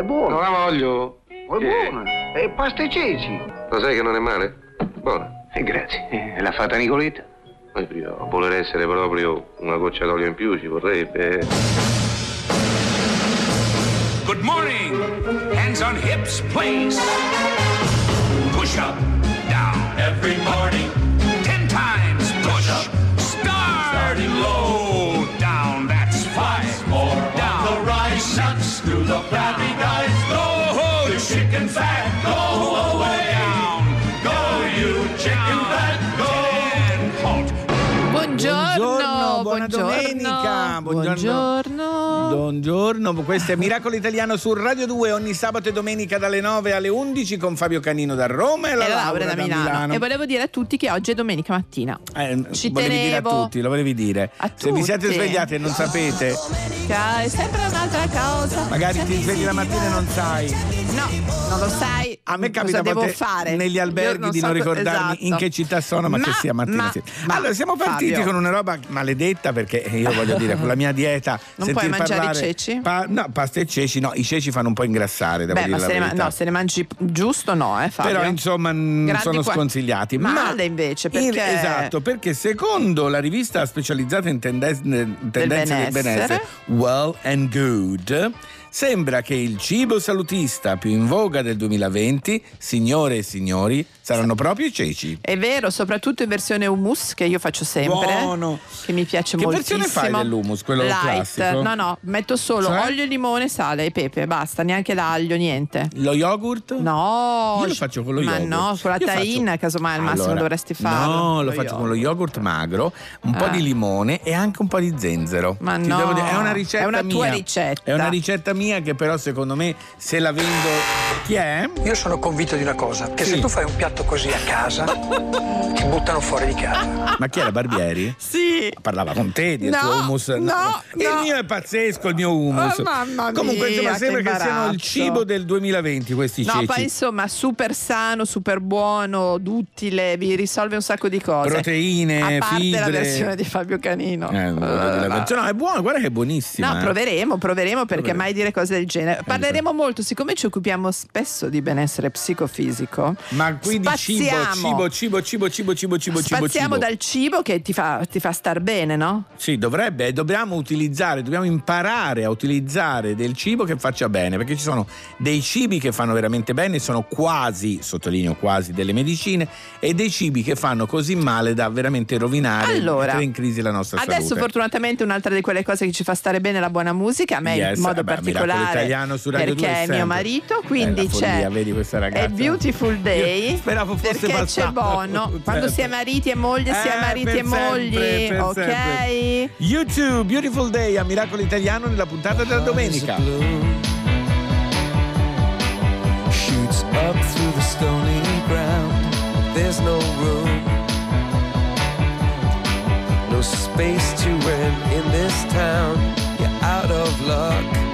è buona. Non la voglio. è Che- buona. È pasta e ceci. Lo sai che non è male? Buona. Eh, grazie. Eh, l'ha fatta Nicoletta? Poi io, voler essere proprio una goccia d'olio in più ci vorrebbe. Good morning. Hands on hips, please. Push up, down. Every morning. Buongiorno. Buongiorno. Questo è Miracolo Italiano su Radio 2 ogni sabato e domenica dalle 9 alle 11 con Fabio Canino da Roma e la E la Laura Laura da Milano. E volevo dire a tutti che oggi è domenica mattina. Eh, Ci volevi dire a tenevo. tutti, lo volevi dire. A Se vi siete svegliati e non sapete, È sempre un'altra cosa. magari ti svegli la mattina e non sai. No, non lo sai. A me cosa capita a devo fare. negli alberghi di so non co- ricordarmi esatto. in che città sono, ma, che sia mattina. ma- sì. ma, allora, siamo partiti Fabio, con una roba maledetta perché io voglio dire, con la mia dieta. Non sentir puoi mangiare ceci? Pa- no, pasta e ceci, no, i ceci fanno un po' ingrassare, devo Beh, dire ma la se ne, ma- no, se ne mangi giusto no, eh Fabio. Però insomma n- sono qua- sconsigliati. Male invece, in- perché- esatto, perché secondo la rivista specializzata in tende- tendenze del benessere, benessere. Well and Good, sembra che il cibo salutista più in voga del 2020, signore e signori, saranno proprio i ceci. È vero, soprattutto in versione hummus che io faccio sempre. Buono. Che mi piace Che moltissimo. versione fai dell'hummus, quello Light. classico? No, no, metto solo Cioè? olio, limone, sale e pepe, basta, neanche l'aglio, niente. Lo yogurt? No, Io lo faccio con lo ma yogurt. no, con la Io taina, faccio- casomai al massimo Allora, dovresti farlo. No, lo faccio con lo yogurt magro, un po' Ah. di limone e anche un po' di zenzero. Ma Ti no, devo dire, è una ricetta è una tua mia. ricetta. È una ricetta mia che però secondo me se la vendo chi è? Io sono convinto di una cosa, che Sì. se tu fai un piatto così a casa, ti buttano fuori di casa. Ma chi era Barbieri? Sì. Parlava con te del No, tuo hummus. no, Il no. mio è pazzesco, il mio hummus. Oh, mamma Comunque, mia, insomma, sembra che che siano il cibo del 2020 questi No, ceci. poi insomma, super sano, super buono, duttile, vi risolve un sacco di cose. Proteine, A parte la fibre. versione di Fabio Canino. Eh, la versione- no, è buono, guarda che è buonissima. No, eh. proveremo, proveremo perché Proveremo. mai dire cose del genere. Parleremo molto, siccome ci occupiamo spesso di benessere psicofisico. Ma quindi cibo, cibo, cibo, cibo, cibo, cibo, cibo, cibo, Spaziamo cibo. dal cibo che ti fa, ti fa star bene, no? Sì, dovrebbe, dobbiamo utilizzare, dobbiamo imparare a utilizzare del cibo che faccia bene, perché ci sono dei cibi che fanno veramente bene, sono quasi, sottolineo quasi, delle medicine, e dei cibi che fanno così male da veramente rovinare Allora, in crisi la nostra Adesso salute. fortunatamente un'altra di quelle cose che ci fa stare bene è la buona musica, a me Yes, in modo vabbè, Miracolo particolare Italiano su Radio perché 2 è mio marito, Eh, quindi follia, c'è vedi questa ragazza? è Beautiful Day Io speravo fosse perché c'è passato. Bono, quando si è mariti e moglie, si è Eh, mariti per e mogli, ok? sempre. YouTube, Beautiful Day a Miracolo Italiano nella puntata della domenica. shoots up through the stony ground. There's no room, no space to rent in this town. You're out of luck.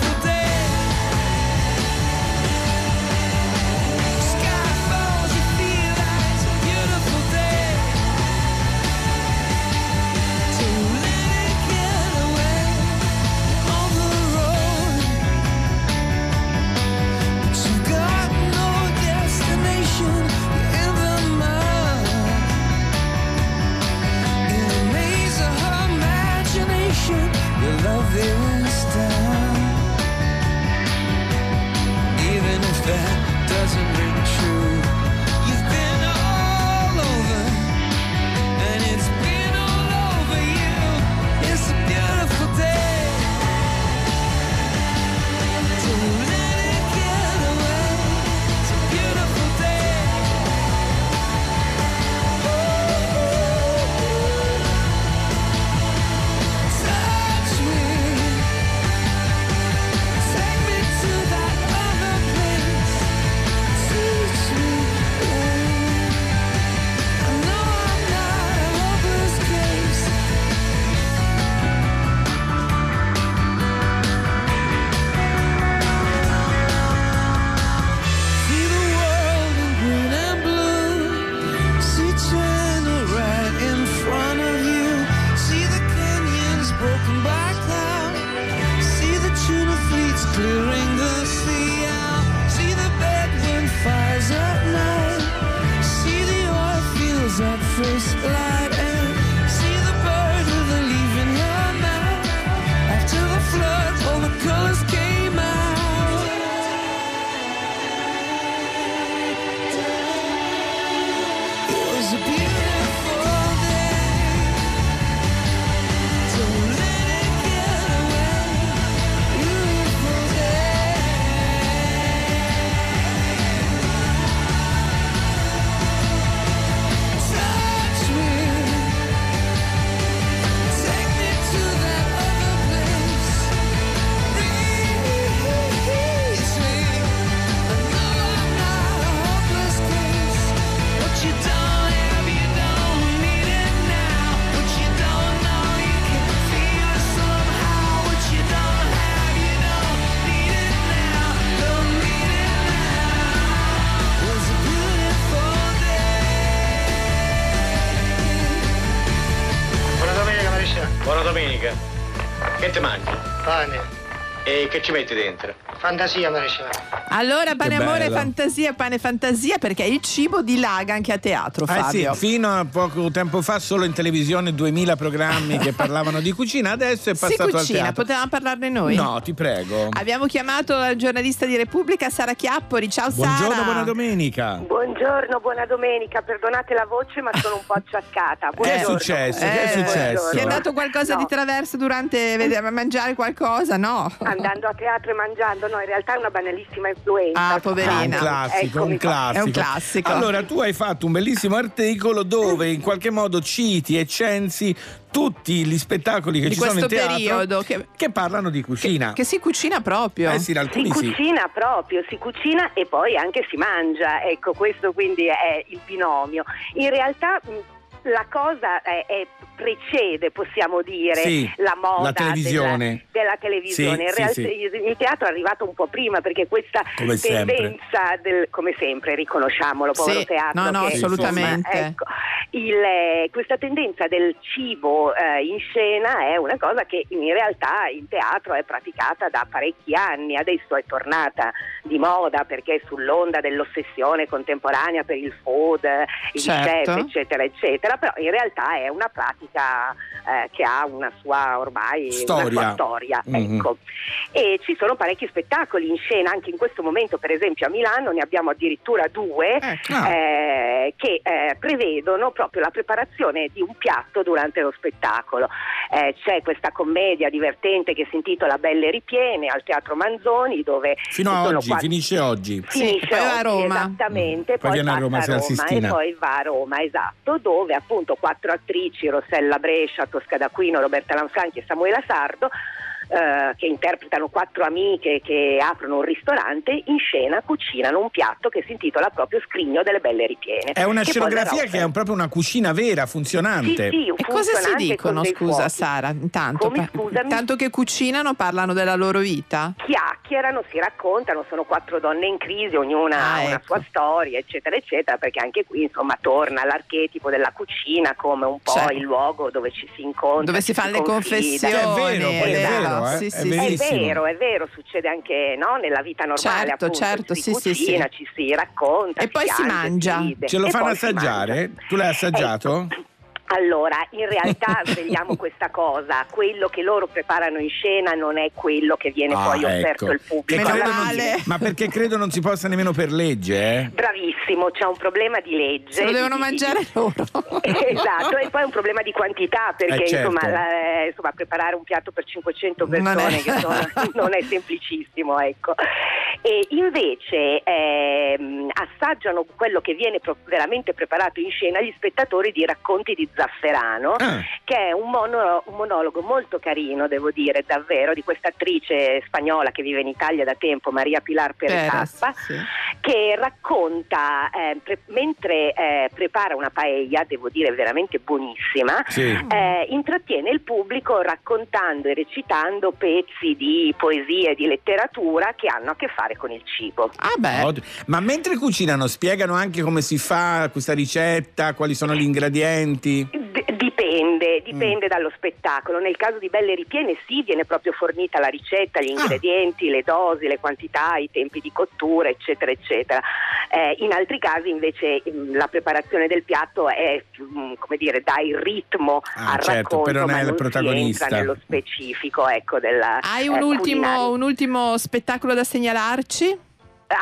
this time, even if that. Che ci metti dentro? Fantasia Mariscia. Allora, pane, Che amore, bello. fantasia, pane, fantasia, perché il cibo dilaga anche a teatro, Eh sì, Fabio. fino a poco tempo fa solo in televisione 2000 programmi che parlavano di cucina, adesso è si passato al cucina, teatro. potevamo parlarne noi? No, ti prego. Abbiamo chiamato la giornalista di Repubblica Sara Chiappori. Ciao Buongiorno, Sara. buona domenica. Buongiorno, buona domenica, perdonate la voce ma sono un po' acciaccata. Che è Buongiorno. successo? Che è Eh, successo? Ti è dato qualcosa No. di traverso durante vedere- mangiare qualcosa? No. Andando a teatro e mangiando, no, in realtà è una banalissima influenza. Ah, Un poverina. classico, un classico. È un classico. Allora, tu hai fatto un bellissimo articolo dove in qualche modo citi e censi tutti gli spettacoli che Di ci sono in teatro periodo che- che parlano di cucina. Che si cucina proprio. Eh sì, Si alcuni sì. cucina proprio, si cucina e poi anche si mangia, ecco questo quindi è il binomio. In realtà la cosa è, è- precede, possiamo dire, Sì, la moda la televisione. della, della televisione. Sì, realtà sì. il il teatro è arrivato un po' prima perché questa Come sempre. tendenza, del, come sempre, riconosciamolo, povero Sì, teatro. no, no, che, assolutamente. insomma, ecco, il, eh, questa tendenza del cibo eh, in scena è una cosa che in realtà in teatro è praticata da parecchi anni, adesso è tornata di moda perché è sull'onda dell'ossessione contemporanea per il food, il Certo. chef, eccetera, eccetera, però in realtà è una pratica eh, che ha una sua ormai una Storia. sua storia, Mhm. ecco. E ci sono parecchi spettacoli in scena, anche in questo momento, per esempio a Milano ne abbiamo addirittura due Ecco. Ah. eh, che eh, prevedono proprio la preparazione di un piatto durante lo spettacolo. Eh, c'è questa commedia divertente che si intitola Belle ripiene al Teatro Manzoni dove Fino a oggi, quattro- finisce oggi. Finisce poi va a oggi, Roma. esattamente, Mm. Poi poi, viene a Roma, Roma e poi va a Roma, esatto, dove appunto quattro attrici, Rossella Brescia, Tosca d'Aquino, Roberta Lanfranchi e Samuela Sardo, eh, che interpretano quattro amiche che aprono un ristorante, in scena cucinano un piatto che si intitola proprio Scrigno delle Belle Ripiene. È una che scenografia che è un- proprio una cucina vera, funzionante. Sì, sì, E cosa si dicono, scusa fuochi. Sara? Intanto, Come, scusami? tanto che cucinano, parlano della loro vita? chiacchierano, si raccontano, sono quattro donne in crisi, ognuna Ah, ha una ecco. sua storia, eccetera, eccetera, perché anche qui insomma torna l'archetipo della cucina come un po' Certo. il luogo dove ci si incontra, Dove si fanno le. Che è confessioni. vero, poi è ed vero, eh, Sì, è sì, verissimo. È vero, è vero, succede anche no, nella vita normale, Certo, appunto, certo, si sì, cucina, sì. ci si racconta, E poi si piange, mangia. ride. Ce lo E fanno si assaggiare? Tu l'hai assaggiato? Ecco. Allora, in realtà svegliamo questa cosa, quello che loro preparano in scena non è quello che viene Ah, poi offerto ecco. al pubblico. Non si- male. ma perché credo non si possa nemmeno per legge, eh? Bravissimo, c'è un problema di legge. Se lo devono di- di- mangiare loro. esatto, e poi un problema di quantità perché Eh, certo. insomma, la- eh, insomma, preparare un piatto per 500 Non persone è- che sono- non è semplicissimo, ecco. E invece ehm, assaggiano quello che viene pro- veramente preparato in scena gli spettatori di racconti di Zafferano, Ah. che è un, mono- un monologo molto carino, devo dire, davvero, di questa attrice spagnola che vive in Italia da tempo, Maria Pilar Perez sì. che racconta eh, pre- mentre eh, prepara una paella, devo dire veramente buonissima, Sì. eh, intrattiene il pubblico raccontando e recitando pezzi di poesia e di letteratura che hanno a che fare con il cibo. Ah beh. Ma mentre cucinano spiegano anche come si fa questa ricetta, quali sono gli ingredienti? D- dipende, dipende dallo spettacolo. Nel caso di Belle Ripiene sì, viene proprio fornita la ricetta, gli ingredienti, le dosi, le quantità, i tempi di cottura, eccetera, eccetera. Eh, in altri casi invece mh, la preparazione del piatto è, mh, come dire, dà il ritmo Ah, al certo, racconto, però non ma è il non si protagonista. entra nello specifico, ecco, della Hai eh, un, ultimo, culinaria. un ultimo spettacolo da segnalarci?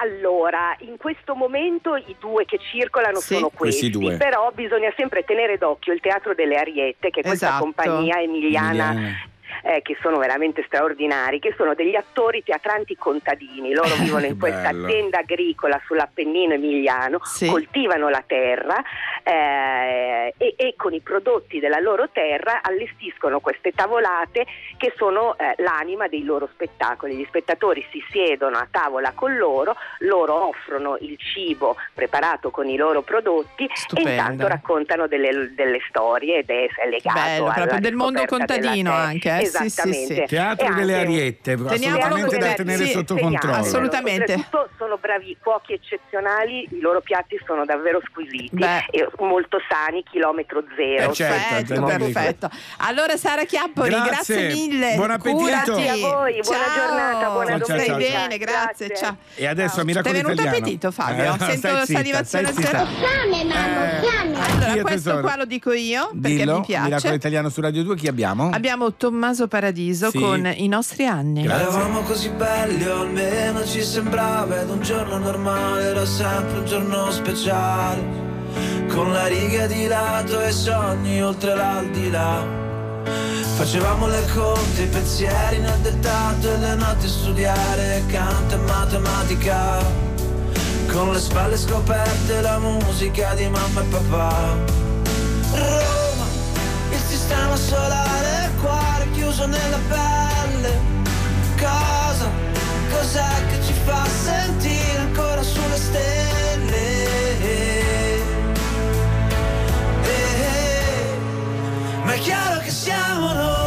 Allora, in questo momento i due che circolano Sì. sono Questi questi, però bisogna sempre tenere d'occhio il Teatro delle Ariette, che è questa Esatto. compagnia emiliana Emiliana. Eh, che sono veramente straordinari, che sono degli attori teatranti contadini. Loro vivono in questa azienda agricola sull'Appennino emiliano, Sì. coltivano la terra eh, e, e con i prodotti della loro terra allestiscono queste tavolate che sono eh, l'anima dei loro spettacoli. Gli spettatori si siedono a tavola con loro, loro offrono il cibo preparato con i loro prodotti Stupendo. e intanto raccontano delle, delle storie ed è, è legato Bello, alla proprio del mondo contadino anche, eh? Sì, sì, Esattamente. sì. Teatro delle Ariette, assolutamente da tenere sì, sotto controllo. Assolutamente. Oltretutto sono bravi cuochi eccezionali, i loro piatti sono davvero squisiti Beh. e molto sani, chilometro zero. Eh, certo, perfetto, certo. perfetto. Allora Sara Chiappoli, Grazie. grazie mille. Buon appetito. Curati. Grazie a voi, buona Ciao. giornata, buona Ciao, ciao, Stai ciao. bene, grazie. Grazie. Ciao. E adesso a Ti è venuto Italiano. appetito Fabio? Eh, Sento stai salivazione stai zitta. Allora, Sì, questo tesoro. qua lo dico io perché Dillo, mi piace. Miracolo Italiano su Radio 2 chi abbiamo? Abbiamo Tommaso Paradiso Sì. con i nostri anni. Grazie. Eravamo così belli, o almeno ci sembrava ed un giorno normale era sempre un giorno speciale. Con la riga di lato e sogni oltre l'aldilà. Facevamo le conte, i pensieri nel dettato e le notti studiare canto e matematica. Con le spalle scoperte la musica di mamma e papà. Roma, il sistema solare, il cuore chiuso nella pelle. Cosa, cos'è che ci fa sentire ancora sulle stelle? Eh, ma è chiaro che siamo noi.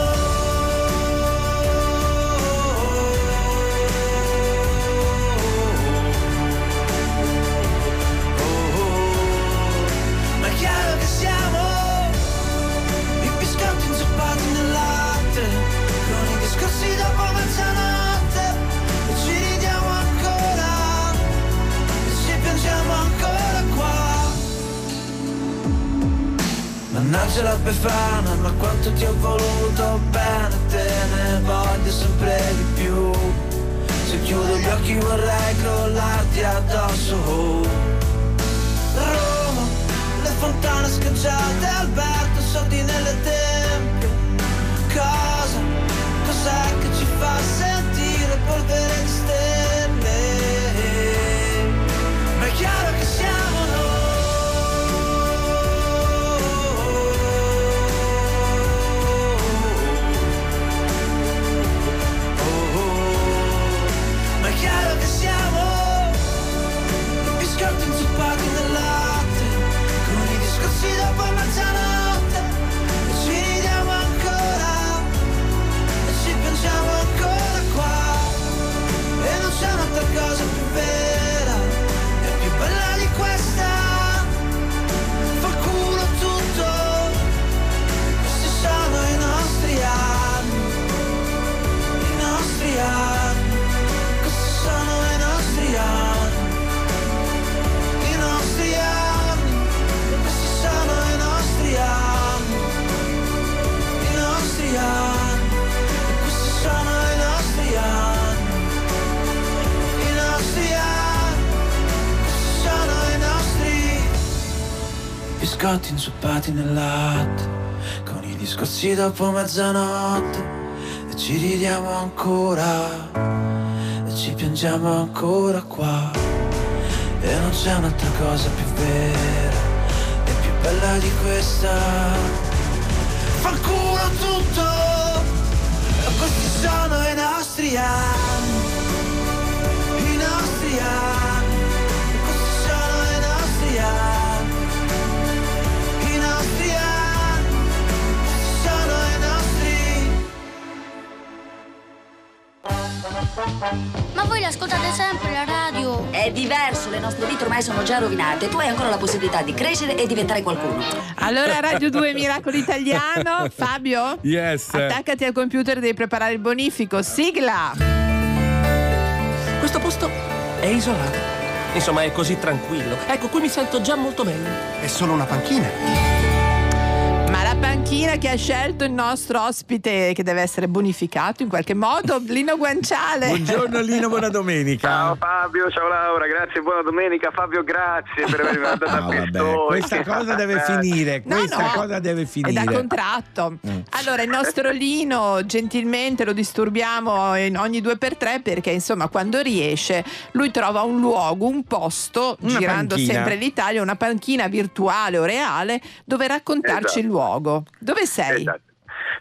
Mannaggia la befana Ma quanto ti ho voluto bene Te ne voglio sempre di più Se chiudo gli occhi vorrei crollarti addosso Roma, le fontane scacciate, Alberto, soldi nelle tempie. Cosa, cos'è che ci fa sentire biscotti inzuppati nel latte, con i discorsi dopo mezzanotte, e ci ridiamo ancora, e ci piangiamo ancora qua. E non c'è un'altra cosa più vera e più bella di questa. Fanculo tutto! E questi sono i nostri anni. Ma voi la ascoltate sempre la radio. È diverso, le nostre vite ormai sono già rovinate. Tu hai ancora la possibilità di crescere e diventare qualcuno. Allora, Radio 2 Miracolo Italiano. Fabio? Yes. Attaccati al computer, devi preparare il bonifico. Sigla! Questo posto è isolato. Insomma, è così tranquillo. Ecco, qui mi sento già molto bene. È solo una panchina. Panchina che ha scelto il nostro ospite, che deve essere bonificato in qualche modo, Lino Guanciale. Buongiorno Lino, buona domenica. Ciao Fabio, ciao Laura, grazie, buona domenica. Fabio, grazie per avermi mandato a Ah, vabbè, questa cosa deve finire, No, questa no, cosa deve È finire. da contratto. Mm. Allora, il nostro Lino gentilmente lo disturbiamo in ogni due per tre perché, insomma, quando riesce, lui trova un luogo, un posto, Una girando panchina. sempre l'Italia, una panchina virtuale o reale, dove raccontarci Esatto. il luogo. Dove sei? Esatto.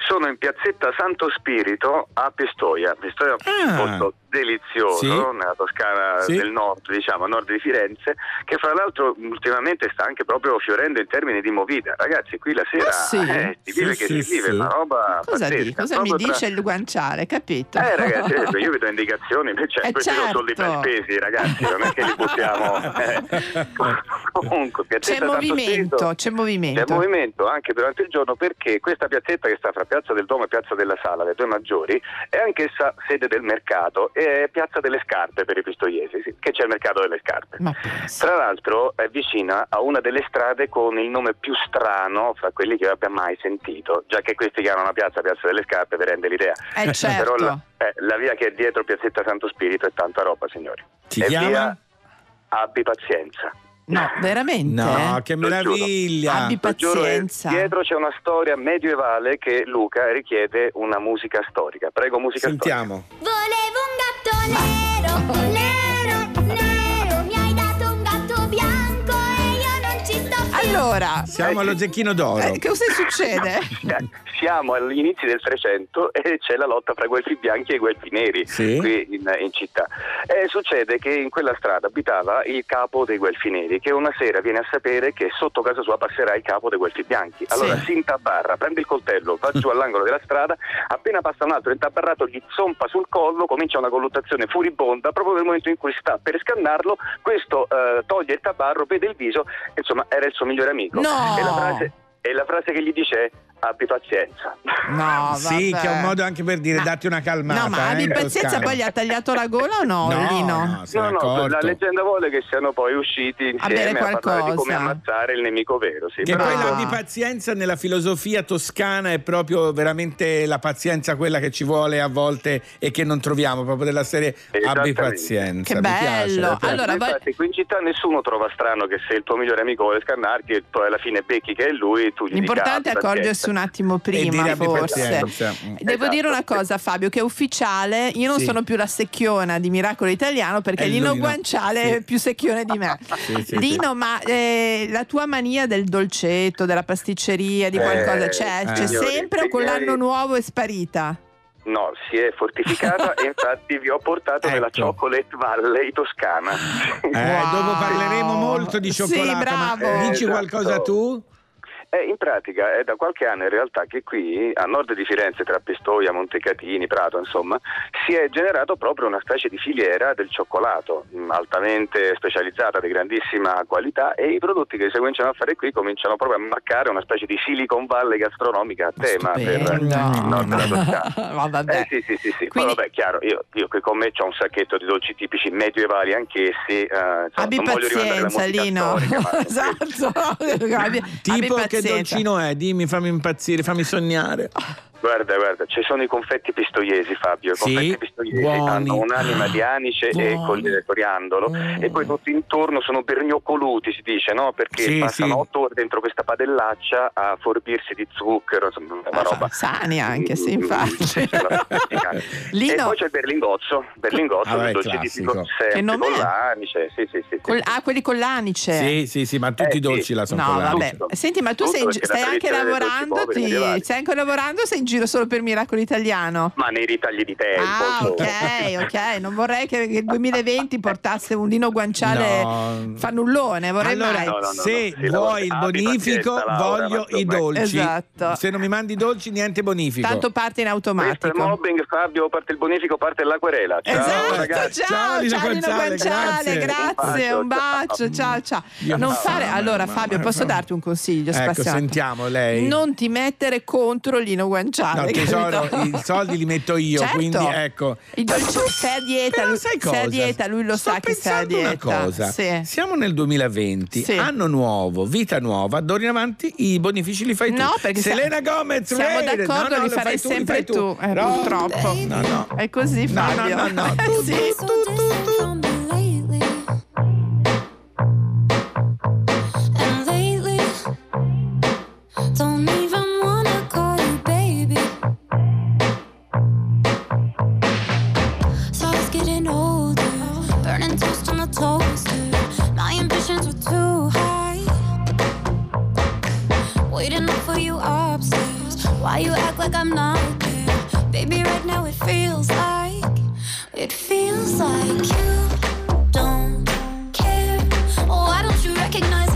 Sono in piazzetta Santo Spirito a Pistoia. Pistoia Ah. posto delizioso Sì. nella Toscana Sì. del nord, diciamo, a nord di Firenze, che fra l'altro ultimamente sta anche proprio fiorendo in termini di movida. Ragazzi, qui la sera Ah, sì? eh, si vive Sì, che sì, si vive, sì. una roba Cosa, di- cosa mi proprio tra- dice il guanciale, capito? Eh ragazzi, adesso io vi do indicazioni, cioè, Eh, sono soldi certo. ben spesi ragazzi, non è che li buttiamo. eh. Comunque, C'è movimento, Spirito- c'è movimento. c'è movimento anche durante il giorno perché questa piazzetta che sta fra Piazza del Duomo e Piazza della Sala, le due maggiori, è anch'essa sede del mercato e è Piazza delle Scarpe per i pistoiesi, sì, che c'è il mercato delle scarpe. Tra l'altro è vicina a una delle strade con il nome più strano fra quelli che io abbia mai sentito, già che questi chiamano la piazza Piazza delle Scarpe vi rende l'idea. Eh, certo. Però la, eh, la via che è dietro Piazzetta Santo Spirito è tanta roba, signori. Si è chiama? via Abbi pazienza. No, veramente? No, che meraviglia. Abbi pazienza. dietro c'è una storia medievale che Luca richiede una musica storica. Prego, musica Sentiamo. Volevo un gatto nero, nero, Allora, Siamo allo zecchino d'oro. eh, cosa succede? Siamo agli inizi del 300 e c'è la lotta fra guelfi bianchi e guelfi neri Sì. qui in, in città. E succede che in quella strada abitava il capo dei guelfi neri che una sera viene a sapere che sotto casa sua passerà il capo dei guelfi bianchi. Allora Sì. si intabarra, prende il coltello, va giù all'angolo della strada, appena passa un altro intabarrato gli zompa sul collo, comincia una colluttazione furibonda, proprio nel momento in cui sta per scannarlo, questo eh, toglie il tabarro, vede il viso, insomma era il suo migliore amico. No! E la frase, e la frase che gli dice è abbi pazienza. No, sì, vabbè. che è un modo anche per dire No. datti una calmata. No, ma eh, abbi in pazienza, Toscana. poi gli ha tagliato la gola o no, No, Lino? no, No, la leggenda vuole che siano poi usciti A insieme a, parlare di come ammazzare il nemico vero. Sì, Che poi No. la di pazienza nella filosofia toscana è proprio veramente la pazienza quella che ci vuole a volte e che non troviamo, proprio della serie abbi pazienza. Che bello. mi piace. Allora, vai- Infatti, qui in città nessuno trova strano che se il tuo migliore amico vuole scannarti e poi alla fine becchi che è lui, tu gli L'importante è dica, "Abbi accorgersi un attimo prima, forse. pazienza. Mm. Devo Esatto. dire una cosa, Fabio, che è ufficiale. Io non Sì. sono più la secchiona di Miracolo Italiano perché È Lino? Guanciale Sì. è più secchione di me. Sì, sì, Lino, ma eh, la tua mania del dolcetto, della pasticceria, di qualcosa, Eh, c'è, c'è signori, sempre o con l'anno nuovo è sparita? No, si è fortificata e infatti vi ho portato nella Ecco. Chocolate Valley toscana. Eh, Wow. Dopo parleremo molto di Sì, cioccolato, ma bravo. dici Esatto. qualcosa tu? Eh, in pratica è da qualche anno in realtà che qui a nord di Firenze, tra Pistoia, Montecatini, Prato, insomma, si è generato proprio una specie di filiera del cioccolato, mh, altamente specializzata, di grandissima qualità e i prodotti che si cominciano a fare qui cominciano proprio a marcare una specie di Silicon Valley gastronomica a tema per il Stupendo. nord della Toscana. Ma vabbè. Eh, sì, sì, sì, sì. Quindi- Poi vabbè, chiaro, io, io qui con me ho un sacchetto di dolci tipici medievali anchessi. eh, insomma, Abbi non pazienza, Lino. storica, ma- esatto. Abbi, abbi Tipo che pazienza. dolcino è? Dimmi, fammi impazzire, fammi sognare. Guarda, guarda, ci sono i confetti pistoiesi, Fabio. I Sì? confetti pistoiesi Buoni. hanno un'anima di anice e Buoni. col- coriandolo Mm. e poi tutti intorno sono bernoccoluti, si dice, no? Perché Sì, passano sì. otto ore dentro questa padellaccia a forbirsi di zucchero, insomma, una roba. Sani anche, sì, Mm, infatti. Lino- E poi c'è il berlingozzo, berlingozzo Ah, il dolce Che sempre nome con l'anice, sì, sì, sì. Col- ah, quelli con l'anice. Sì, sì, sì, ma tutti Eh, i dolci sì. là sono No, con vabbè. l'anice. Senti, ma tu Tutto sei la stai anche lavorando? Ti, stai anche lavorando sei in giro solo per Miracolo Italiano? Ma nei ritagli di tempo. Ah, insomma. ok, ok. Non vorrei che, che il 2020 portasse un Lino Guanciale No. fannullone, vorrei Allora, mai. no, no, se vuoi il bonifico, pazienza, Laura, voglio i dolci. Esatto. Se non mi mandi i dolci, niente bonifico. Tanto parte in Questo è automatico. mobbing, Fabio, parte il bonifico, parte la querela. Ciao Esatto, ragazzi. ciao, Ciao, Lino ciao Lino Guanciale, grazie. grazie, un bacio, ciao ciao. Io Non no, fare, allora Fabio, posso darti un consiglio Ecco, spassato? sentiamo lei. Non ti mettere contro Lino Guanciale. No, tesoro, capito? i soldi li metto io, Certo. quindi ecco. I dolci- sei a dieta, lui, sai sei a cosa? dieta, lui lo Sto sa che sei a dieta. una cosa. Sì. Siamo nel 2020, Sì. anno nuovo, vita nuova, d'ora in avanti i bonifici li fai tu. No, perché Selena siamo- Gomez, siamo Raid. d'accordo, no, no, li fai tu, li sempre fai tu. tu, eh, No, purtroppo. No, no. È così, No, no, Fabio. no, no, Eh, tu, sì. So distant from Waiting up for you upstairs. Why you act like I'm not there? Baby, right now it feels like, it feels like you don't care. Oh, why don't you recognize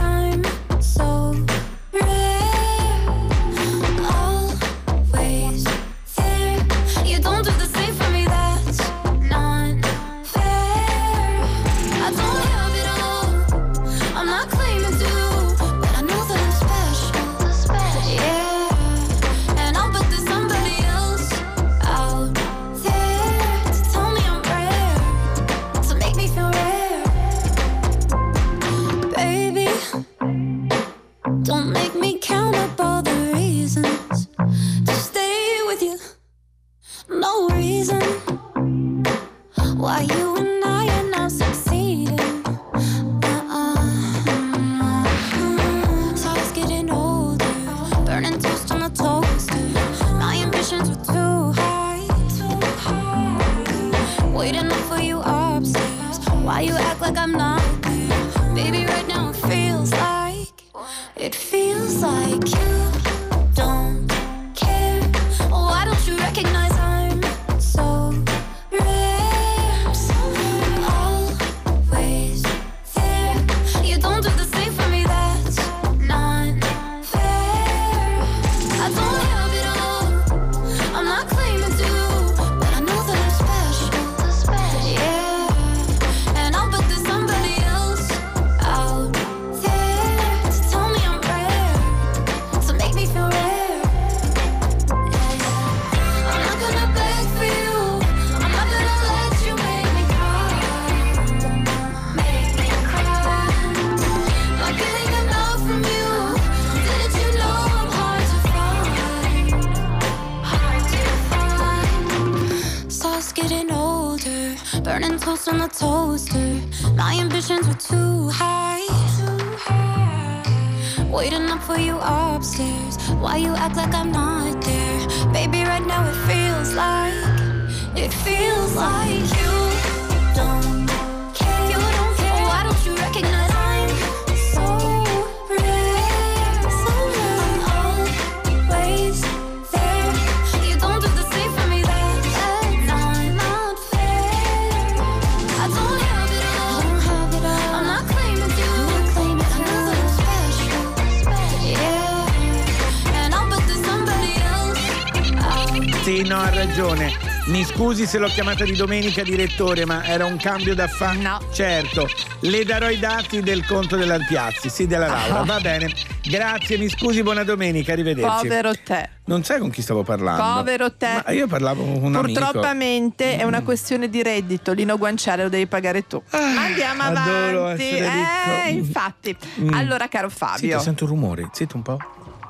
scusi se l'ho chiamata di domenica direttore, ma era un cambio da fare. No. Certo, le darò i dati del conto della Piazzi, sì, della Laura. Va bene. Grazie, mi scusi, buona domenica, arrivederci. Povero te. Non sai con chi stavo parlando? Povero te. Ma io parlavo con un amico. Purtroppamente è una Mm. questione di reddito, Lino Guanciale lo devi pagare tu. Andiamo Ah, adoro avanti. Eh, ricco. infatti. Mm. Allora, caro Fabio, Zitto, sento un rumore, zitto un po'.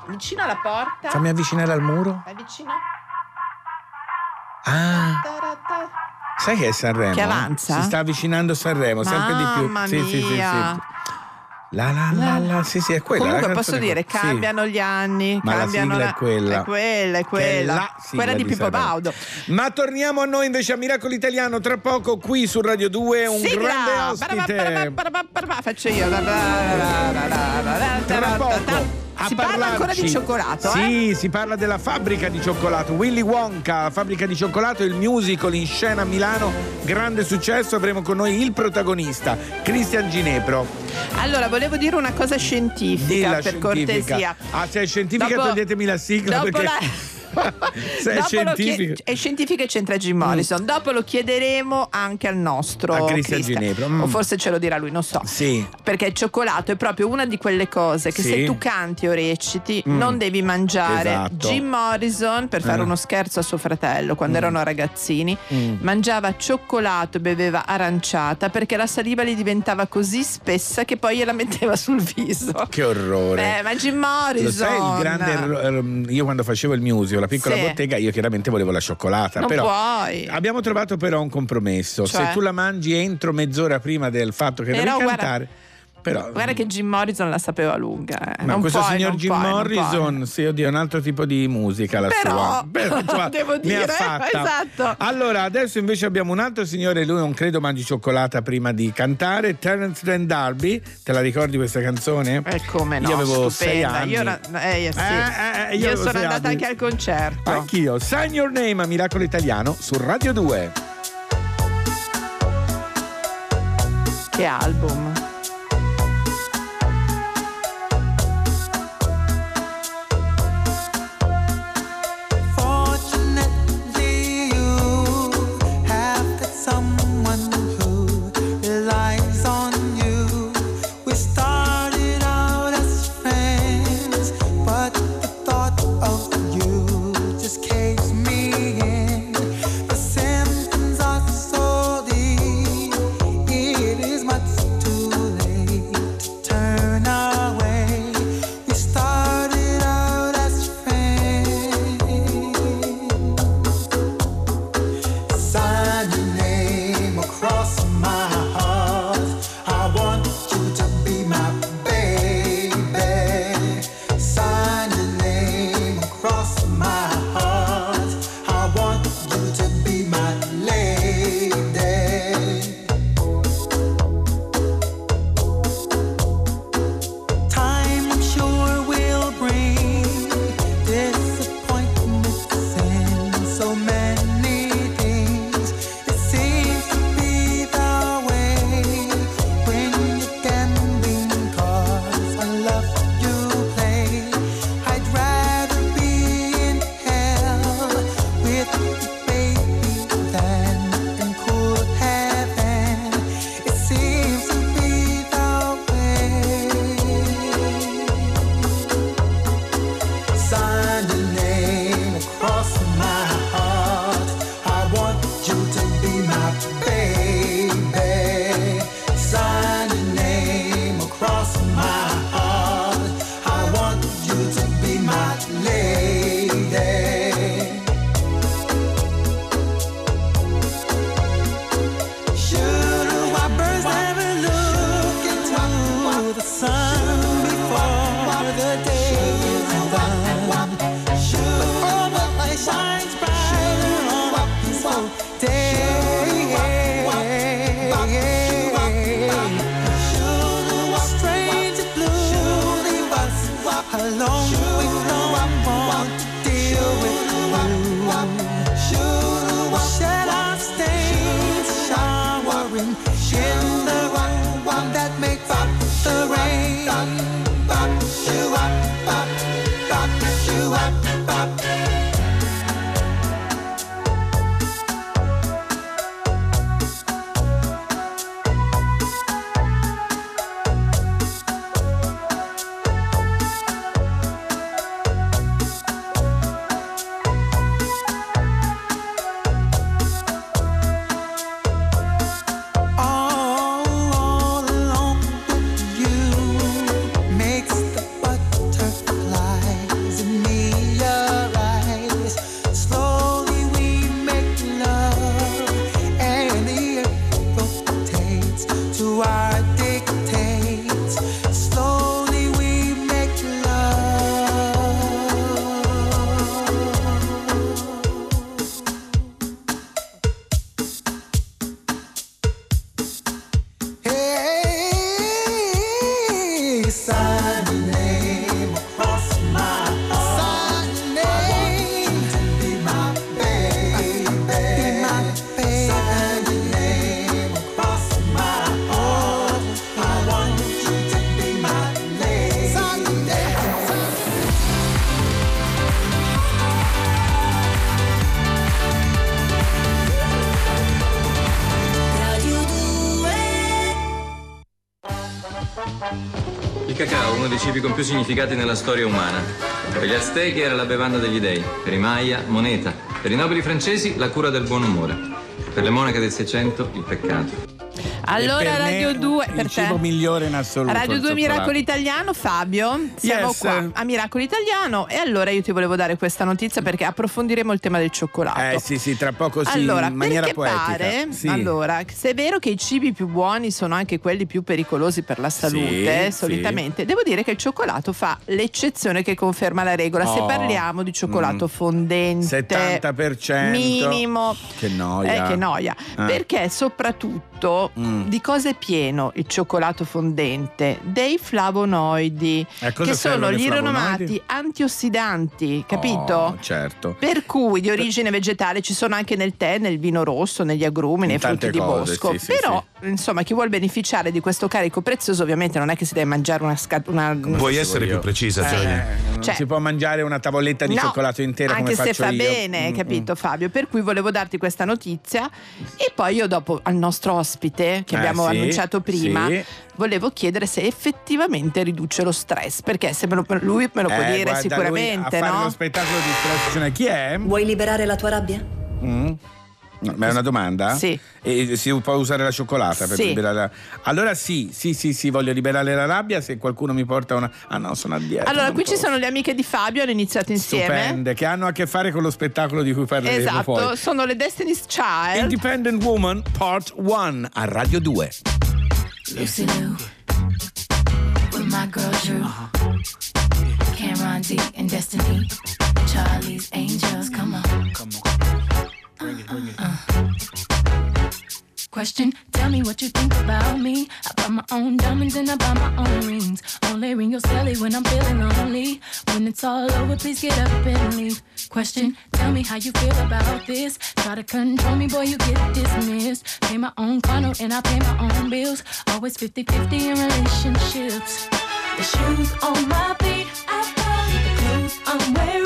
vicino alla porta. Fammi avvicinare al muro. Vai vicino. Ah, sai che è Sanremo? Che avanza? Si sta avvicinando Sanremo, sempre di più. Mamma Sì, sì, sì, sì. La la la la, sì, sì, è quella. Comunque la posso dire. Sì. cambiano gli anni, Ma la cambiano sigla è quella. È quella, è Che è quella. la quella di, di Pippo Sanremo. Baudo. Ma torniamo a noi invece a Miracolo Italiano tra poco qui su Radio 2 un Sigla! grande barabà, ospite. barabà, barabà, Faccio io. Tra poco Si parla parlarci. ancora di cioccolato, eh? Sì, si parla della fabbrica di cioccolato. Willy Wonka, la fabbrica di cioccolato, il musical in scena a Milano, grande successo. Avremo con noi il protagonista, Cristian Ginepro. Allora, volevo dire una cosa scientifica Dilla per scientifica. cortesia. Ah, se è scientifica Dopo- toglietemi la sigla dopo perché la- se è Dopo lo scientifica. chie- è scientifica e c'entra Jim Morrison. Dopo lo chiederemo anche al nostro A Cristian Ginepro. Mm. O forse ce lo dirà lui, non so. Sì. Perché il cioccolato è proprio una di quelle cose che Sì. se tu canti o reciti Mm. non devi mangiare. Esatto. Jim Morrison, per fare Eh. uno scherzo a suo fratello quando erano ragazzini, Mm. mangiava cioccolato e beveva aranciata perché la saliva gli diventava così spessa che poi gliela metteva sul viso. Che orrore. Eh, ma Jim Morrison. Lo sai il grande ehm, io quando facevo il musical, la piccola Sì. bottega, io chiaramente volevo la cioccolata. Non però puoi. abbiamo trovato però un compromesso. Cioè? Se tu la mangi entro mezz'ora prima del fatto che Però devi guarda- cantare. Però, Guarda che Jim Morrison la sapeva lunga. eh. ma Non questo puoi, signor Jim puoi, Morrison, sì, oddio, è un altro tipo di musica la Però, sua. Però, insomma, devo dire, esatto. Allora, adesso invece abbiamo un altro signore, lui non credo mangi cioccolata prima di cantare, Terence Trent D'Arby. Te la ricordi questa canzone? Eh, come no, Io avevo stupenda. sei anni. Io, era- eh, sì. Eh, eh, io Io sono andata anni. anche al concerto. Anch'io. Sign Your Name a Miracolo Italiano su Radio 2. Che album. Più significati nella storia umana. Per gli aztechi era la bevanda degli dei, per i Maya moneta, per i nobili francesi la cura del buon umore, per le monache del Seicento il peccato. Allora Radio 2 il per te. cibo migliore in assoluto. Radio il 2 cioccolato. Miracolo Italiano, Fabio, siamo Yes. qua a Miracolo Italiano e allora io ti volevo dare questa notizia perché approfondiremo il tema del cioccolato. Eh sì, sì, tra poco sì, allora, in maniera poetica. pare, Sì. allora, se è vero che i cibi più buoni sono anche quelli più pericolosi per la salute, sì. solitamente, devo dire che il cioccolato fa l'eccezione che conferma la regola. Se Oh. parliamo di cioccolato Mm. fondente, 70%. minimo, Che noia. eh, che noia. Ah. Perché soprattutto Mm. Di cosa è pieno il cioccolato fondente? Dei flavonoidi, Eh, che sono gli rinomati antiossidanti, capito? Oh, certo. Per cui di origine vegetale ci sono anche nel tè, nel vino rosso, negli agrumi, nei frutti di cose, bosco. sì, sì, Però, insomma, chi vuole beneficiare di questo carico prezioso, ovviamente non è che si deve mangiare una scatola. Puoi essere più precisa, Gioia? Eh, non Cioè- si può mangiare una tavoletta di No, cioccolato intera anche se fa io. bene, Mm, capito Fabio? Per cui volevo darti questa notizia e poi io dopo al nostro ospite che Eh, abbiamo sì, annunciato prima sì. volevo chiedere se effettivamente riduce lo stress, perché se me lo- lui me lo può Eh, dire guarda, sicuramente, lui a fare no? lo spettacolo di stress chi è? Vuoi liberare la tua rabbia? Mm? Ma è una domanda? Sì. E si può usare la cioccolata per Sì. liberare la... Allora sì, sì, sì, sì, voglio liberare la rabbia se qualcuno mi porta una... Ah no, sono a dieta. Allora, qui ci posso. sono le amiche di Fabio, hanno iniziato insieme. Stupende, che hanno a che fare con lo spettacolo di cui parleremo Esatto, poi. sono le Destiny's Child. Independent Woman Part 1 a Radio 2. Lucy Lou with my girl Drew. Cameron D and Destiny. Charlie's Angels, come on. Come on. Bring it, bring it. Uh, uh. Question, tell me what you think about me. I buy my own diamonds and I buy my own rings. Only ring your celly when I'm feeling lonely. When it's all over, please get up and leave. Question, tell me how you feel about this. Try to control me, boy, you get dismissed. Pay my own condo and I pay my own bills. Always 50 50 in relationships. The shoes on my feet, I buy. The clothes I'm wearing,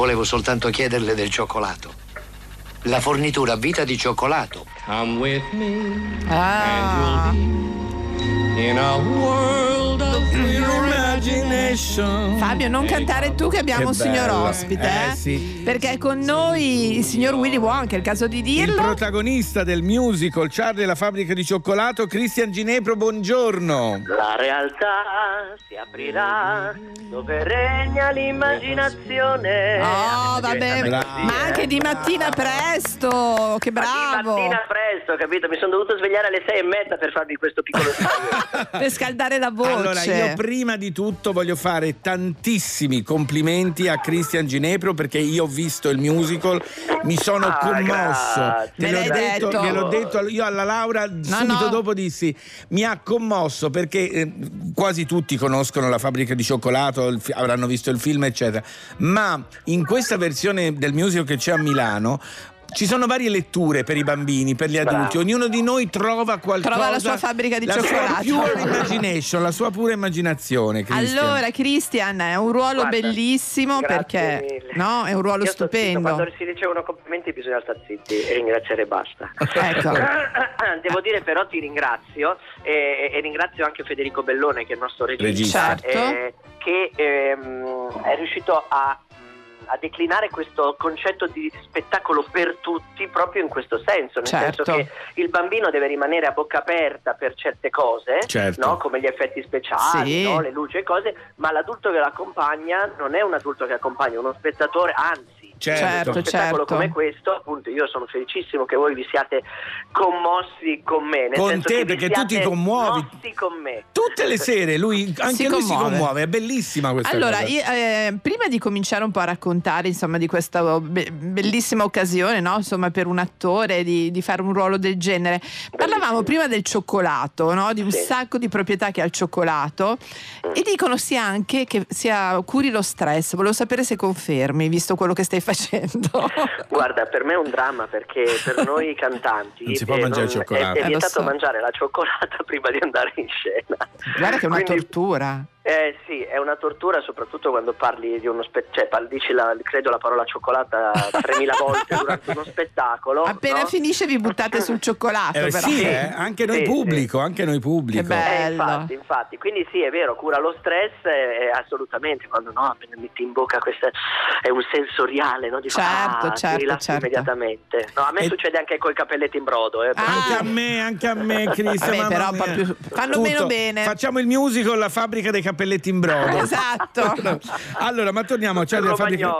volevo soltanto chiederle del cioccolato. La fornitura a vita di cioccolato. Come with me Ah. in a world of imagination. Fabio, non cantare tu che abbiamo Che un signor bello. ospite, Eh, eh? sì. Perché è con noi il signor Willy Wonka, è il caso di Il dirlo. protagonista del musical Charlie e la fabbrica di cioccolato, Cristian Ginepro, buongiorno. La realtà si aprirà dove regna l'immaginazione. Oh, vabbè, Bravo. ma anche di mattina presto, che bravo. Mattina presto, capito? Mi sono dovuto svegliare alle sei e mezza per farvi questo piccolo Per scaldare la voce. Allora, io prima di tutto voglio fare tantissimi complimenti a Cristian Ginepro perché io ho visto il musical, mi sono Ah, commosso. grazie. Te l'ho detto, detto. gliel'ho detto io alla Laura subito no. dopo dissi mi ha commosso perché eh, quasi tutti conoscono la fabbrica di cioccolato, fi- avranno visto il film eccetera, ma in questa versione del musical che c'è a Milano ci sono varie letture per i bambini, per gli adulti. Ognuno di noi trova qualcosa. Trova la sua fabbrica di la cioccolato. Sua pure imagination, la sua pura immaginazione. Cristian. Allora, Cristian, è un ruolo Guarda, bellissimo perché mille. no, è un ruolo Io stupendo. Quando si ricevono complimenti bisogna stare zitti e ringraziare e basta. Ecco. Devo dire però ti ringrazio e, e ringrazio anche Federico Bellone che è il nostro regista, Regista. Certo. eh, che ehm, è riuscito a, a declinare questo concetto di spettacolo per tutti proprio in questo senso, nel Certo. senso che il bambino deve rimanere a bocca aperta per certe cose, Certo. no? come gli effetti speciali, Sì. no? le luci e cose, ma l'adulto che l'accompagna non è un adulto che accompagna uno spettatore, anzi Certo. uno spettacolo certo. come questo, appunto, io sono felicissimo che voi vi siate commossi con me. Nel Con senso te, perché tu ti commuovi. con me. Tutte le sere lui, anche Si lui si commuove. commuove, è bellissima questa Allora, cosa. io, eh, prima di cominciare un po' a raccontare insomma, di questa be- bellissima occasione, no? insomma, per un attore di, di fare un ruolo del genere, parlavamo prima del cioccolato, no? di un sacco di proprietà che ha il cioccolato e dicono sia anche che sia curi lo stress. Volevo sapere se confermi, visto quello che stai facendo. Guarda, per me è un dramma perché per noi cantanti Non si può mangiare non- cioccolato. È, è Eh, vietato so. mangiare la cioccolata prima di andare in scena. Guarda che è una Quindi- tortura. Eh sì, è una tortura soprattutto quando parli di uno spettacolo, cioè parli- dici la, credo la parola cioccolata 3000 volte durante uno spettacolo. Appena no? finisce vi buttate sul cioccolato. Eh, però. sì, eh, anche noi Sì, pubblico, anche noi pubblico. Che bello. Eh, infatti, infatti, quindi sì, è vero, cura lo stress, eh, assolutamente, quando no, appena metti in bocca questa è un sensoriale, no? Dico, Certo, ah, certo, ti rilassi certo. immediatamente. No, a me E- succede anche coi capelletti in brodo, eh, per Anche a me, anche a me, Cristian. Vabbè, mamma però un po' mia. più- fanno Tutto. meno bene. Facciamo il musical La fabbrica dei cappelletti in brodo. Esatto. allora, ma torniamo a Charlie, la fabbrica.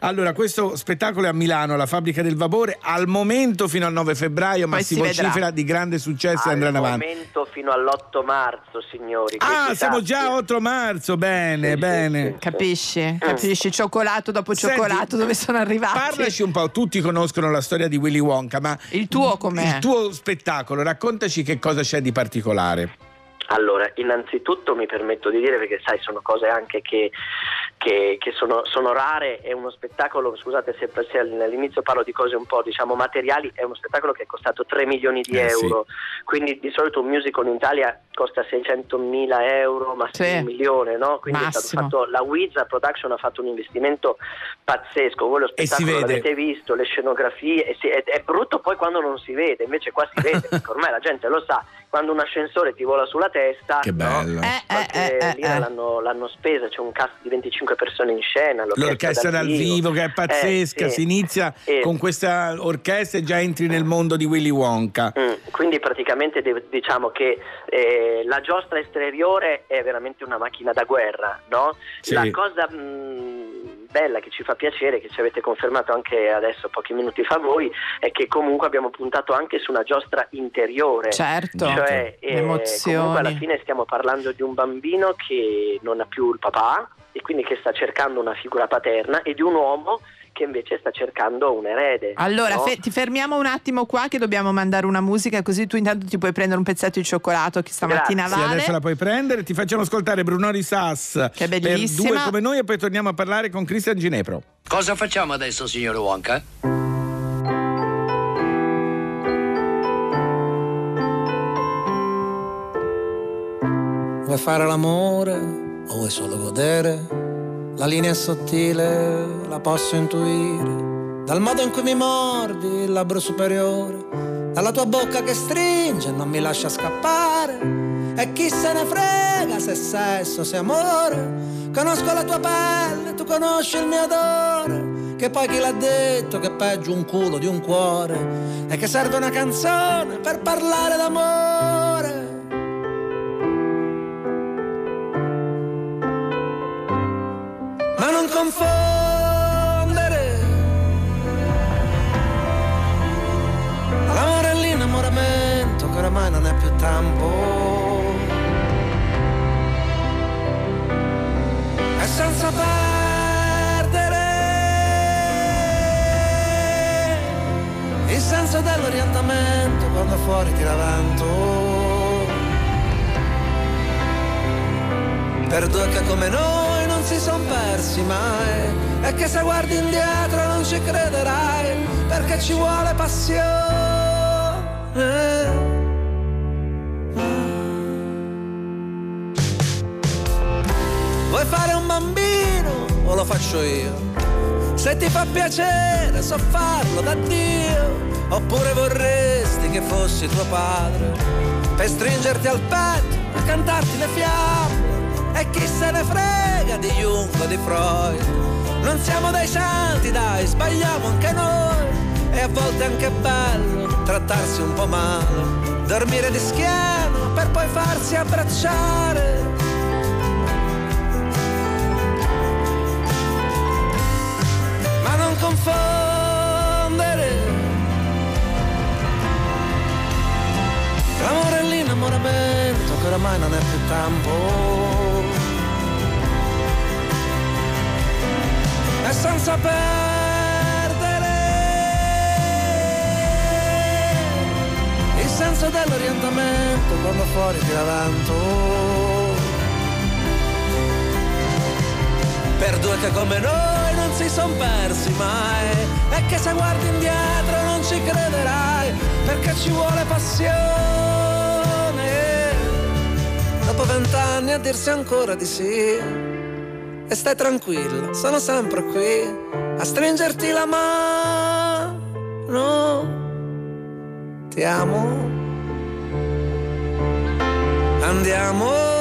Allora, questo spettacolo è a Milano, la fabbrica del vapore, al momento fino al 9 febbraio, ma Poi si si vedrà. vocifera di grande successo e Al andranno avanti. momento fino all'8 marzo, signori. Ah, si siamo sappia. già a 8 marzo, bene, bene. Capisci? Capisci? Cioccolato dopo Senti, cioccolato dove sono arrivati? Parlaci un po', tutti conoscono la storia di Willy Wonka, ma Il tuo com'è? il tuo spettacolo, raccontaci che cosa c'è di particolare. Allora, innanzitutto mi permetto di dire, perché sai, sono cose anche che, che- che sono, sono rare, è uno spettacolo, scusate se, se all'inizio parlo di cose un po' diciamo materiali, è uno spettacolo che è costato 3 milioni di Eh, sì. euro, quindi di solito un musical in Italia costa 600 mila euro, massimo Sì. un milione, no? Quindi è stato Massimo. fatto, la Wizard Production ha fatto un investimento pazzesco, voi lo spettacolo l'avete visto, le scenografie, si- è, è brutto poi quando non si vede, invece qua si vede, perché ormai la gente lo sa, quando un ascensore ti vola sulla testa, Che bello. no? Eh, Qualche eh, eh, eh. l'hanno, l'hanno spesa, c'è un cast di 25 persone in scena. L'orchestra dal vivo che è pazzesca, Eh, sì. si inizia Eh, con questa orchestra e già entri nel mondo di Willy Wonka. Mm, quindi praticamente de- diciamo che eh, la giostra esteriore è veramente una macchina da guerra, no? Sì. La cosa mm, bella che ci fa piacere, che ci avete confermato anche adesso pochi minuti fa voi, è che comunque abbiamo puntato anche su una giostra interiore. Certo. Cioè, Le eh, emozioni. comunque alla fine stiamo parlando di un bambino che non ha più il papà e quindi che sta cercando una figura paterna e di un uomo che invece sta cercando un erede. Allora, no? fe- ti fermiamo un attimo qua che dobbiamo mandare una musica così tu intanto ti puoi prendere un pezzetto di cioccolato che stamattina Sì, vale. adesso la puoi prendere, ti facciamo ascoltare Bruno Risas Che per bellissima. due come noi e poi torniamo a parlare con Cristian Ginepro. Cosa facciamo adesso, signor Wonka? Vuoi fare l'amore o vuoi solo godere? La linea è sottile, la posso intuire. Dal modo in cui mi mordi il labbro superiore, dalla tua bocca che stringe e non mi lascia scappare. E chi se ne frega se sesso, se amore. Conosco la tua pelle, tu conosci il mio odore. Che poi chi l'ha detto che è peggio un culo di un cuore. E che serve una canzone per parlare d'amore. Ma non confondere l'amore e l'innamoramento che oramai non è più tempo. E senza perdere il senso dell'orientamento quando fuori tira vento. Per due che come noi persi mai e che se guardi indietro non ci crederai perché ci vuole passione. Vuoi fare un bambino o lo faccio io? Se ti fa piacere so farlo da Dio Oppure vorresti che fossi tuo padre Per stringerti al petto e cantarti le fiamme E chi se ne frega di Jung o di Freud? Non siamo dei santi dai, sbagliamo anche noi. E a volte è anche bello trattarsi un po' male. Dormire di schiena per poi farsi abbracciare. Ma non confondere. L'amore e l'innamoramento che oramai non è più tempo. E senza perdere il senso dell'orientamento quando fuori tira vento. per due che come noi non si son persi mai e che se guardi indietro non ci crederai perché ci vuole passione dopo vent'anni a dirsi ancora di sì. E stai tranquilla sono sempre qui a stringerti la mano. Ti amo. Andiamo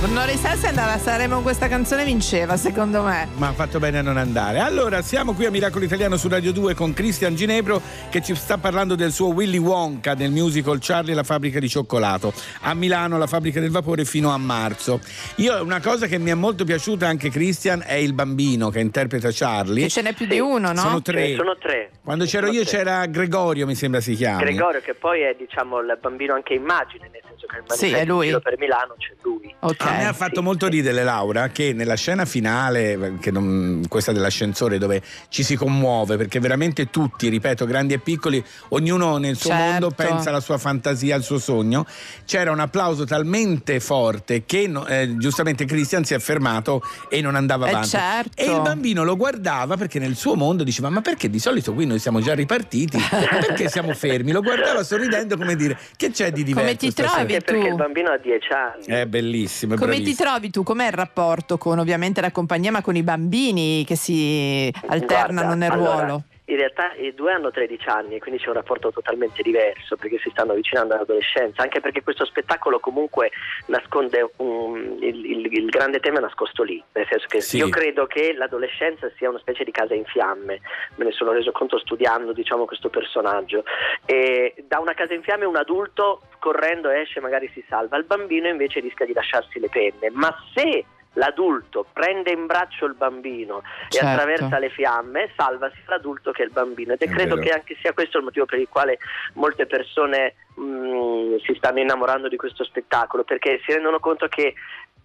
Non chissà se andava a Sanremo con questa canzone vinceva, secondo me. Ma ha fatto bene a non andare. Allora, siamo qui a Miracolo Italiano su Radio 2 con Cristian Ginebro che ci sta parlando del suo Willy Wonka nel musical Charlie e la fabbrica di cioccolato. A Milano la fabbrica del vapore fino a marzo. Io una cosa che mi è molto piaciuta anche Cristian è il bambino che interpreta Charlie. Che ce n'è più di uno, no? Sono tre. Sì, sono tre. Quando c'ero io tre. c'era Gregorio, mi sembra si chiama. Gregorio che poi è diciamo il bambino anche immagine, che il Sì, manifesto è lui. in giro per Milano c'è lui. A me ha fatto molto ridere Laura che nella scena finale, che non- questa dell'ascensore dove ci si commuove perché veramente tutti, ripeto, grandi e piccoli, ognuno nel suo Certo. mondo pensa alla sua fantasia, al suo sogno, c'era un applauso talmente forte che no- eh, giustamente Christian si è fermato e non andava Eh, avanti. certo. E il bambino lo guardava perché nel suo mondo diceva ma perché di solito qui noi siamo già ripartiti, perché siamo fermi? Lo guardava sorridendo come dire che c'è di diverso? Come ti stasera?" trovi Anche perché tu? il bambino ha 10 anni. È bellissimo, è Come ti bravissimo. trovi tu? Com'è il rapporto con ovviamente la compagnia, ma con i bambini che si alternano Guarda, nel allora, ruolo? In realtà i due hanno 13 anni e quindi c'è un rapporto totalmente diverso perché si stanno avvicinando all'adolescenza, anche perché questo spettacolo comunque nasconde un- il, il- il grande tema è nascosto lì, nel senso che Sì. io credo che l'adolescenza sia una specie di casa in fiamme, me ne sono reso conto studiando diciamo, questo personaggio. E da una casa in fiamme un adulto correndo esce magari si salva, il bambino invece rischia di lasciarsi le penne, ma se l'adulto prende in braccio il bambino Certo. e attraversa le fiamme, salva sia l'adulto che il bambino. Ed è È credo vero. che anche sia questo il motivo per il quale molte persone mh, si stanno innamorando di questo spettacolo, perché si rendono conto che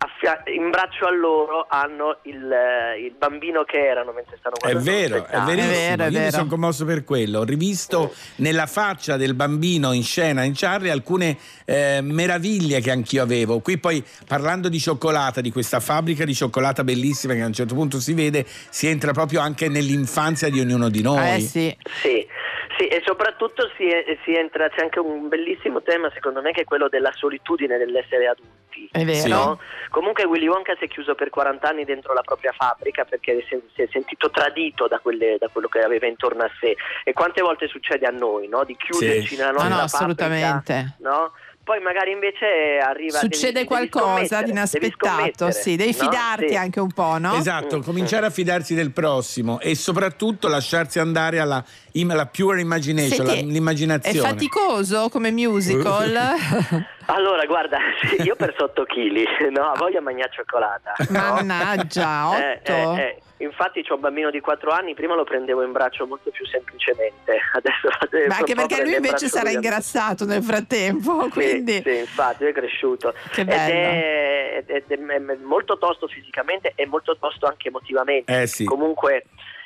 affia- in braccio a loro hanno il, eh, il bambino che erano mentre stanno È guardando lo vero, è verissimo. È vero, è Io mi vero. sono commosso per quello. Ho rivisto nella faccia del bambino in scena in Charlie alcune eh, meraviglie che anch'io avevo. Qui poi parlando di cioccolata, di questa fabbrica di cioccolata bellissima che a un certo punto si vede, si entra proprio anche nell'infanzia di ognuno di noi. Eh sì. Sì, Sì, e soprattutto si, si entra, c'è anche un bellissimo tema secondo me che è quello della solitudine dell'essere adulti. È vero. no? Comunque Willy Wonka si è chiuso per 40 anni dentro la propria fabbrica perché si è, si è sentito tradito da, quelle- da quello che aveva intorno a sé. E quante volte succede a noi no? di chiuderci Sì. nella No, nostra no, fabbrica, assolutamente. no? Poi magari invece arriva Succede devi- devi qualcosa di devi inaspettato, scommettere, sì, devi no? fidarti Sì. anche un po', no? Esatto, cominciare a fidarsi del prossimo e soprattutto lasciarsi andare alla, alla pure imagination, Senti, È l'immaginazione. faticoso come musical? Allora, guarda, io per sotto chili, no, a voglia mangiare cioccolata. no? Mannaggia, Eh, otto. eh, eh. Infatti c'ho un bambino di 4 anni, prima lo prendevo in braccio molto più semplicemente, adesso Ma anche perché lui in invece sarà lui. ingrassato nel frattempo, Sì, quindi... sì, infatti, lui è cresciuto. Che Ed è, ed è- ed è molto tosto fisicamente e molto tosto anche emotivamente. Eh sì. Comunque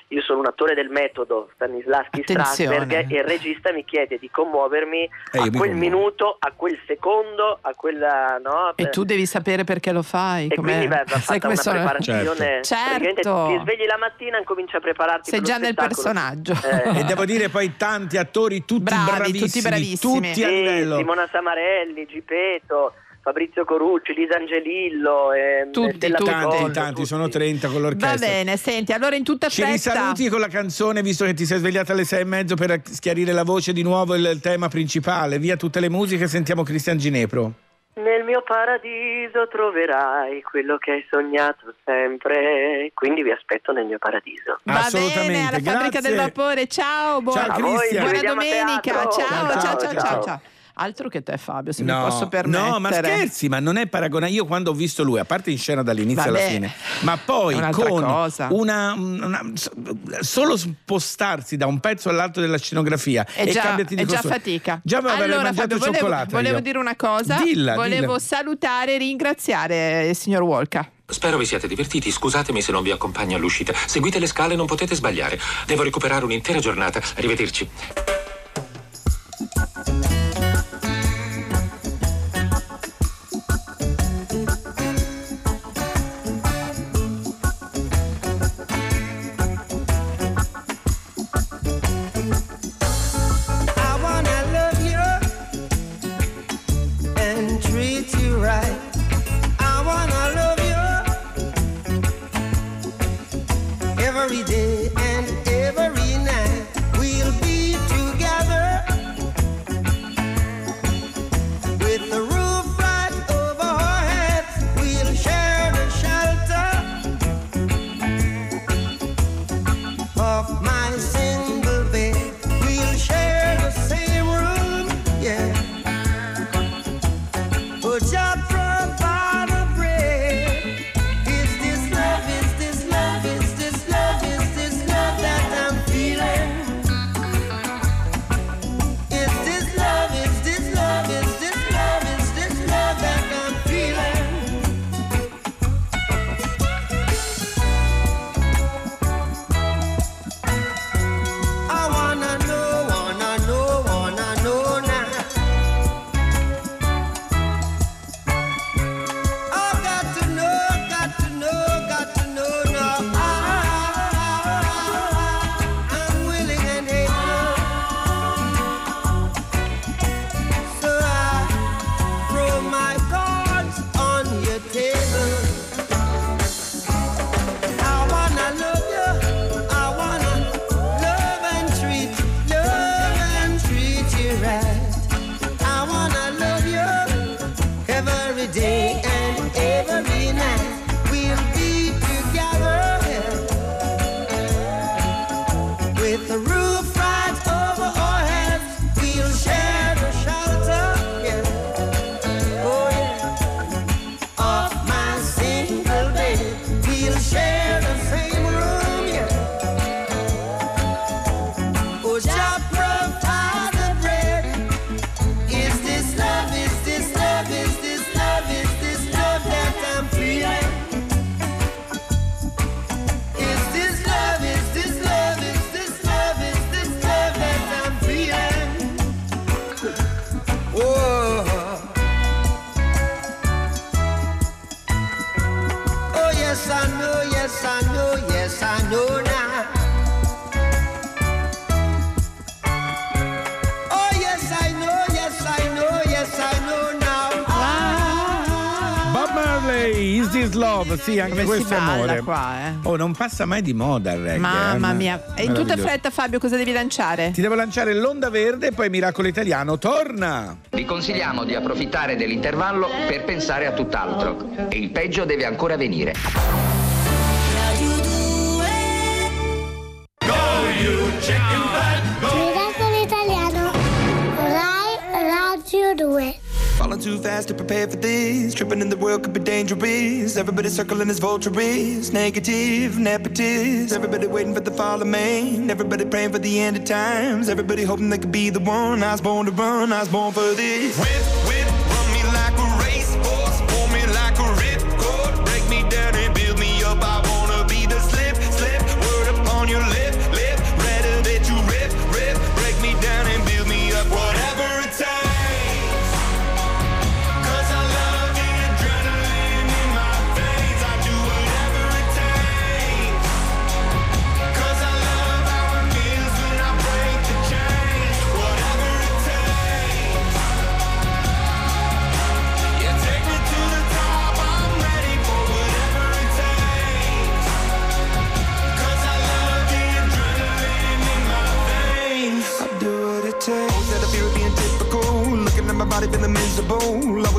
io sono un attore del metodo, Stanislavski Attenzione. Strasberg, e il regista mi chiede di commuovermi Eh, a quel commuovo. minuto, a quel secondo, a quella... No, E tu devi sapere perché lo fai. e com'è? quindi va, va Sai fatta una sono? preparazione. praticamente Certo. Ti svegli la mattina e cominci a prepararti. Sei per già nel personaggio. Eh. E devo dire poi tanti attori, tutti Bravi, bravissimi, tutti bravissimi. tutti a Sì, livello. Simona Samarelli, Gipeto, Fabrizio Corucci, Lisa Angelillo, ehm, Tutti, tutti. Tanti, tanti, tutti. sono 30 con Va l'orchestra. bene, senti, allora in tutta Ci fretta... risaluti con la canzone, visto che ti sei svegliata alle sei e mezzo per schiarire la voce di nuovo il, il tema principale. Via tutte le musiche, sentiamo Cristian Ginepro. Nel mio paradiso troverai quello che hai sognato sempre, quindi vi aspetto nel mio paradiso. Va bene, alla fabbrica grazie. del vapore. Ciao, buona, Ciao, Cristian. buona Ci domenica. Ciao, ciao, ciao, ciao, ciao. ciao. Altro che te, Fabio, se mi posso permettere. no, ma scherzi, ma non è paragonabile. Io quando ho visto lui, a parte in scena dall'inizio Vabbè, alla fine, ma poi con cosa. una, una- solo spostarsi da un pezzo all'altro della scenografia È e già, cambiarti di è già fatica. Già avevo allora, mangiato Fabio, volevo, cioccolato. volevo dire una cosa. Dilla, volevo dilla. salutare e ringraziare il signor Walker. Spero vi siate divertiti, scusatemi se non vi accompagno all'uscita. Seguite le scale, non potete sbagliare. Devo recuperare un'intera giornata. Arrivederci. Come questo amore. qua, eh. Oh, non passa mai di moda il reggae. Mamma eh, mia. E in tutta fretta, Fabio, cosa devi lanciare? Ti devo lanciare l'onda verde e poi Miracolo Italiano. Torna! Vi consigliamo di approfittare dell'intervallo per pensare a tutt'altro. E il peggio deve ancora venire. Too fast to prepare for this. Tripping in the world could be dangerous. Everybody circling as vultures. Negative, nepotist. Everybody waiting for the fall of man. Everybody praying for the end of times. Everybody hoping they could be the one. I was born to run. I was born for this. Whip,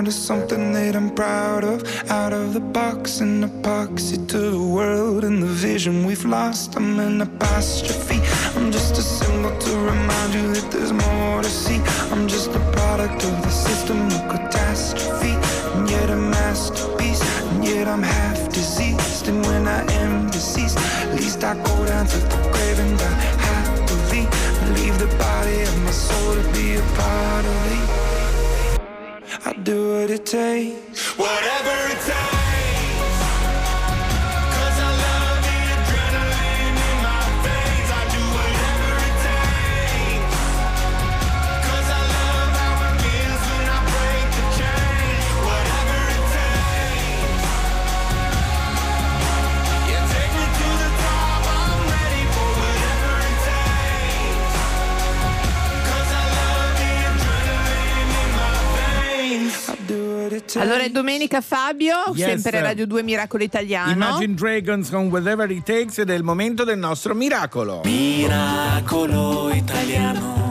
Working under something that I'm proud of. Out of the box, an epoxy to the world and the vision we've lost. I'm an apostrophe. I'm just a symbol to remind you that there's more to see. I'm just a product of the system of catastrophe. And yet a masterpiece. And yet I'm half diseased. And when I am deceased, at least I go down to the grave and die happily. Leave the body of my soul to be a part of me. What it takes. Whatever it takes. Allora è domenica Fabio, Yes. sempre Radio 2 Miracolo Italiano. Imagine Dragons con Whatever It Takes ed è il momento del nostro miracolo. Miracolo italiano.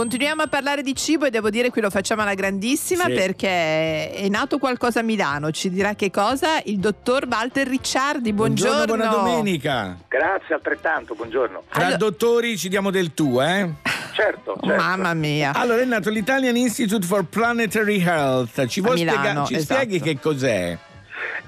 Continuiamo a parlare di cibo e devo dire qui lo facciamo alla grandissima Sì. perché è nato qualcosa a Milano. Ci dirà che cosa? Il dottor Walter Ricciardi. Buongiorno. buona domenica. Grazie altrettanto, buongiorno. Tra dottori ci diamo del tu, eh? Certo, certo. Mamma mia. Allora è nato l'Italian Institute for Planetary Health. Ci vuoi spiegare? Ci esatto. spieghi che cos'è?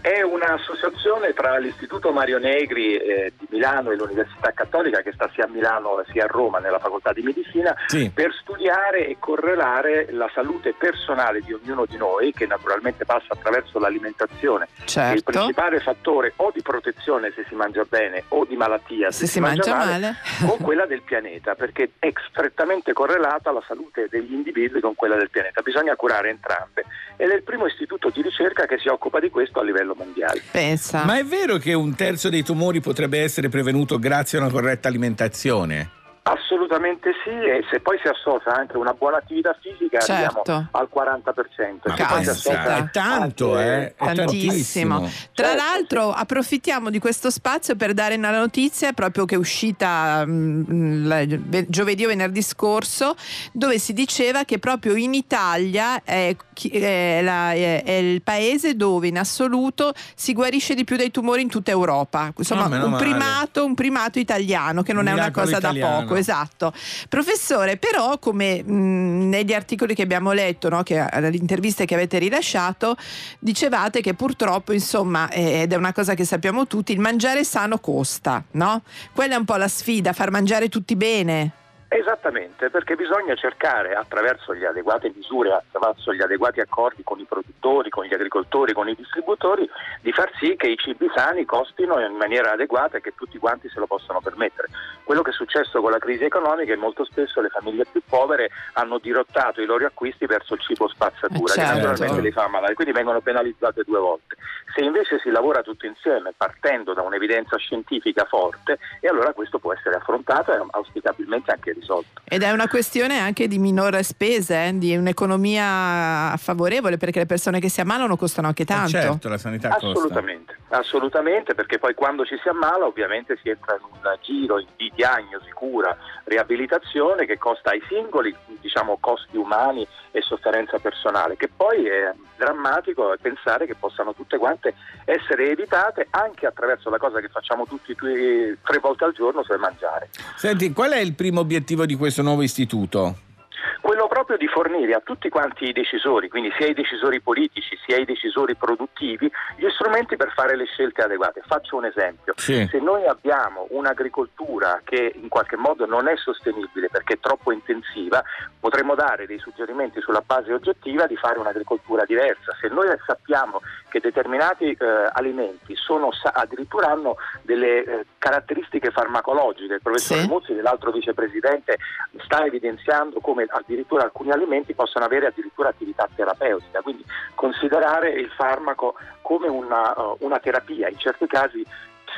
È un'associazione tra l'Istituto Mario Negri eh, di Milano e l'Università Cattolica che sta sia a Milano sia a Roma nella facoltà di medicina Sì. per studiare e correlare la salute personale di ognuno di noi che naturalmente passa attraverso l'alimentazione. Certo. Il principale fattore o di protezione se si mangia bene o di malattia se, Se si mangia male. con quella del pianeta perché è strettamente correlata la salute degli individui con quella del pianeta. Bisogna curare entrambe ed è il primo istituto di ricerca che si occupa di questo a livello mondiale. Pensa. Ma è vero che un terzo dei tumori potrebbe essere prevenuto grazie a una corretta alimentazione? Assolutamente sì, e se poi si associa anche una buona attività fisica Certo. arriviamo al 40%. Ma Se poi si pensa, associa è tanto, anche- eh, è Tantissimo. tantissimo. Tra l'altro approfittiamo di questo spazio per dare una notizia proprio che è uscita mm, la- ve- giovedì o venerdì scorso dove si diceva che proprio in Italia è, è la- è- è il paese dove in assoluto si guarisce di più dei tumori in tutta Europa. Insomma Ah, meno un primato, un primato italiano che non è una cosa da italiano. Poco, esatto. Professore, però come mh, negli articoli che abbiamo letto, no, che, alle interviste che avete rilasciato, dicevate che purtroppo, insomma, eh, ed è una cosa che sappiamo tutti, il mangiare sano costa, no? Quella è un po' la sfida, far mangiare tutti bene. Esattamente, perché bisogna cercare attraverso le adeguate misure, attraverso gli adeguati accordi con i produttori, con gli agricoltori, con i distributori, di far sì che i cibi sani costino in maniera adeguata e che tutti quanti se lo possano permettere. Quello che è successo con la crisi economica è che molto spesso le famiglie più povere hanno dirottato i loro acquisti verso il cibo spazzatura, Eh, che certo. naturalmente li fa malare, quindi vengono penalizzate due volte. Se invece si lavora tutto insieme partendo da un'evidenza scientifica forte, e allora questo può essere affrontato e auspicabilmente anche risolto. Ed è una questione anche di minore spese, eh, di un'economia favorevole, perché le persone che si ammalano costano anche tanto. Certo, la sanità costa. Assolutamente, assolutamente, perché poi quando ci si ammala ovviamente si entra in un giro di diagnosi, cura, riabilitazione che costa ai singoli diciamo, costi umani e sofferenza personale, che poi è drammatico pensare che possano tutte quante essere evitate anche attraverso la cosa che facciamo tutti due- tre volte al giorno, cioè mangiare. Senti, qual è il primo obiettivo di questo nuovo istituto? Quello proprio di fornire a tutti quanti i decisori, quindi sia i decisori politici sia i decisori produttivi, gli strumenti per fare le scelte adeguate. Faccio un esempio. Sì. Se noi abbiamo un'agricoltura che in qualche modo non è sostenibile perché è troppo intensiva, potremmo dare dei suggerimenti sulla base oggettiva di fare un'agricoltura diversa. Se noi sappiamo che determinati eh, alimenti sono, addirittura hanno delle eh, caratteristiche farmacologiche, il professor Sì. Muzzi, l'altro vicepresidente, sta evidenziando come addirittura alcuni alimenti possono avere addirittura attività terapeutica, quindi considerare il farmaco come una, uh, una terapia in certi casi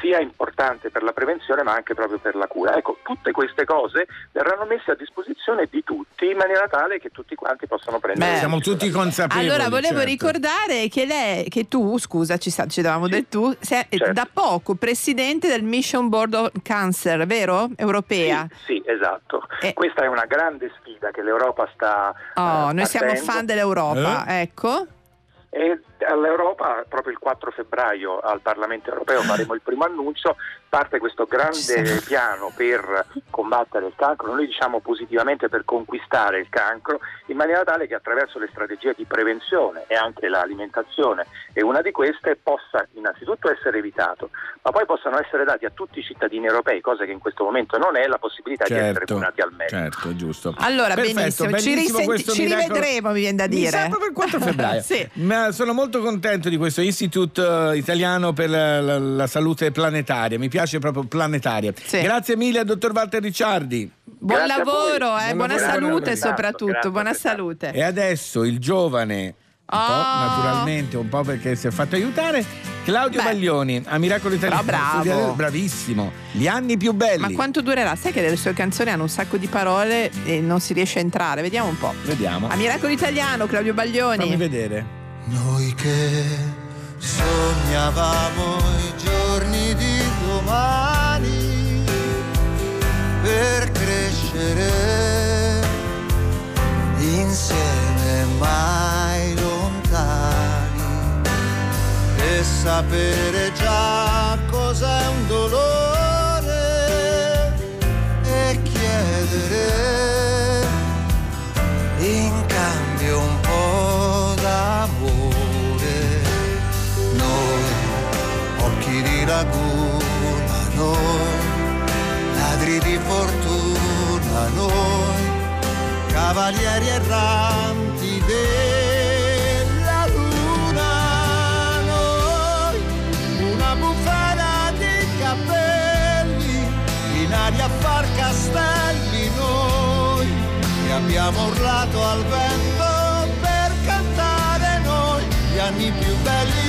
sia importante per la prevenzione ma anche proprio per la cura. Ecco, tutte queste cose verranno messe a disposizione di tutti in maniera tale che tutti quanti possano prendere. Beh, Siamo tutti consapevoli. Allora, volevo certo. ricordare che lei, che tu, scusa, ci, sta, ci davamo del tu, sei certo. da poco presidente del Mission Board on Cancer, vero? Europea. Sì, esatto. Questa è una grande sfida che l'Europa sta Oh, eh, noi siamo fan dell'Europa, ecco. E all'Europa, proprio il 4 febbraio al Parlamento europeo faremo il primo annuncio, parte questo grande piano per combattere il cancro, noi diciamo positivamente per conquistare il cancro, in maniera tale che attraverso le strategie di prevenzione e anche l'alimentazione e una di queste possa innanzitutto essere evitato, ma poi possano essere dati a tutti i cittadini europei, cosa che in questo momento non è, la possibilità di essere Certo, curati al meglio. certo, giusto. Allora, Perfetto, benissimo, ci, bellissimo risenti- ci rivedremo, mi viene da Mi dire. sa proprio il 4 febbraio. Sì. Ma sono molto contento di questo Institute eh, Italiano per la, la- la Salute Planetaria. Mi piace proprio planetaria. Grazie mille al dottor Walter Ricciardi. Buon Grazie a lavoro, eh, Buon buona lavoro, salute lavoro. soprattutto, Grazie, buona grazie. salute. E adesso il giovane, un po' Oh. naturalmente, un po' perché si è fatto aiutare, Claudio Beh. Baglioni, a Miracolo Italiano. Però bravo. Bravissimo. Gli anni più belli. Ma quanto durerà? Sai che le sue canzoni hanno un sacco di parole e non si riesce a entrare. Vediamo un po'. Vediamo. A Miracolo Italiano, Claudio Baglioni. Fammi vedere. Noi che sognavamo i giorni di domani per crescere insieme mai lontani e sapere già cos'è un dolore laguna, noi, ladri di fortuna, noi, cavalieri erranti della luna, noi, una bufera di capelli, in aria a far castelli noi, che abbiamo urlato al vento per cantare noi, gli anni più belli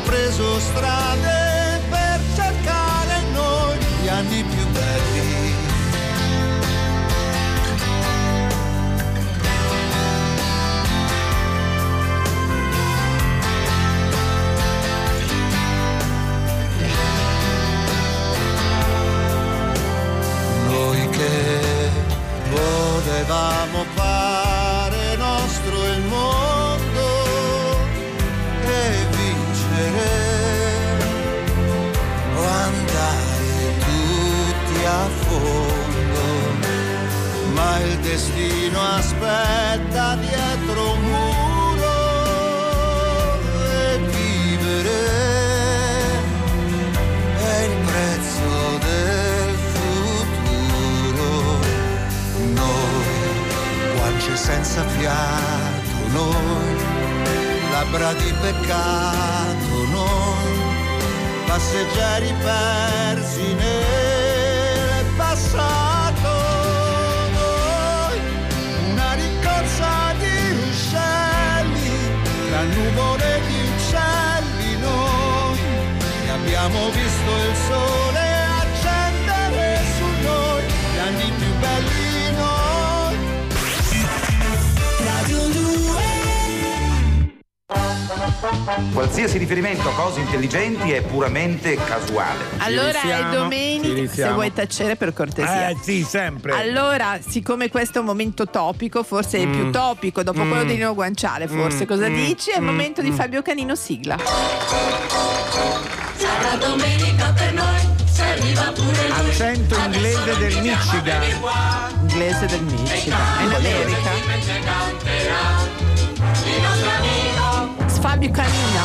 preso strade per cercare noi gli anni più belli. Noi che volevamo fare destino aspetta dietro un muro e vivere è il prezzo del futuro. Noi, guance senza fiato, noi, labbra di peccato, noi, passeggeri persi nel passato. Nuvole di uccelli, noi, e abbiamo visto il sole Qualsiasi riferimento a cose intelligenti è puramente casuale. Allora è domenica, se vuoi tacere per cortesia. Eh sì, sempre. Allora, siccome questo è un momento topico, forse è il più Mm. topico, dopo Mm. quello di Nino Guanciale, forse Mm. cosa Mm. dici? È il Mm. momento di Fabio Canino sigla. Sarà domenica per noi. Accento inglese del Michigan. Inglese del Michigan. È in America. Fabio Canino.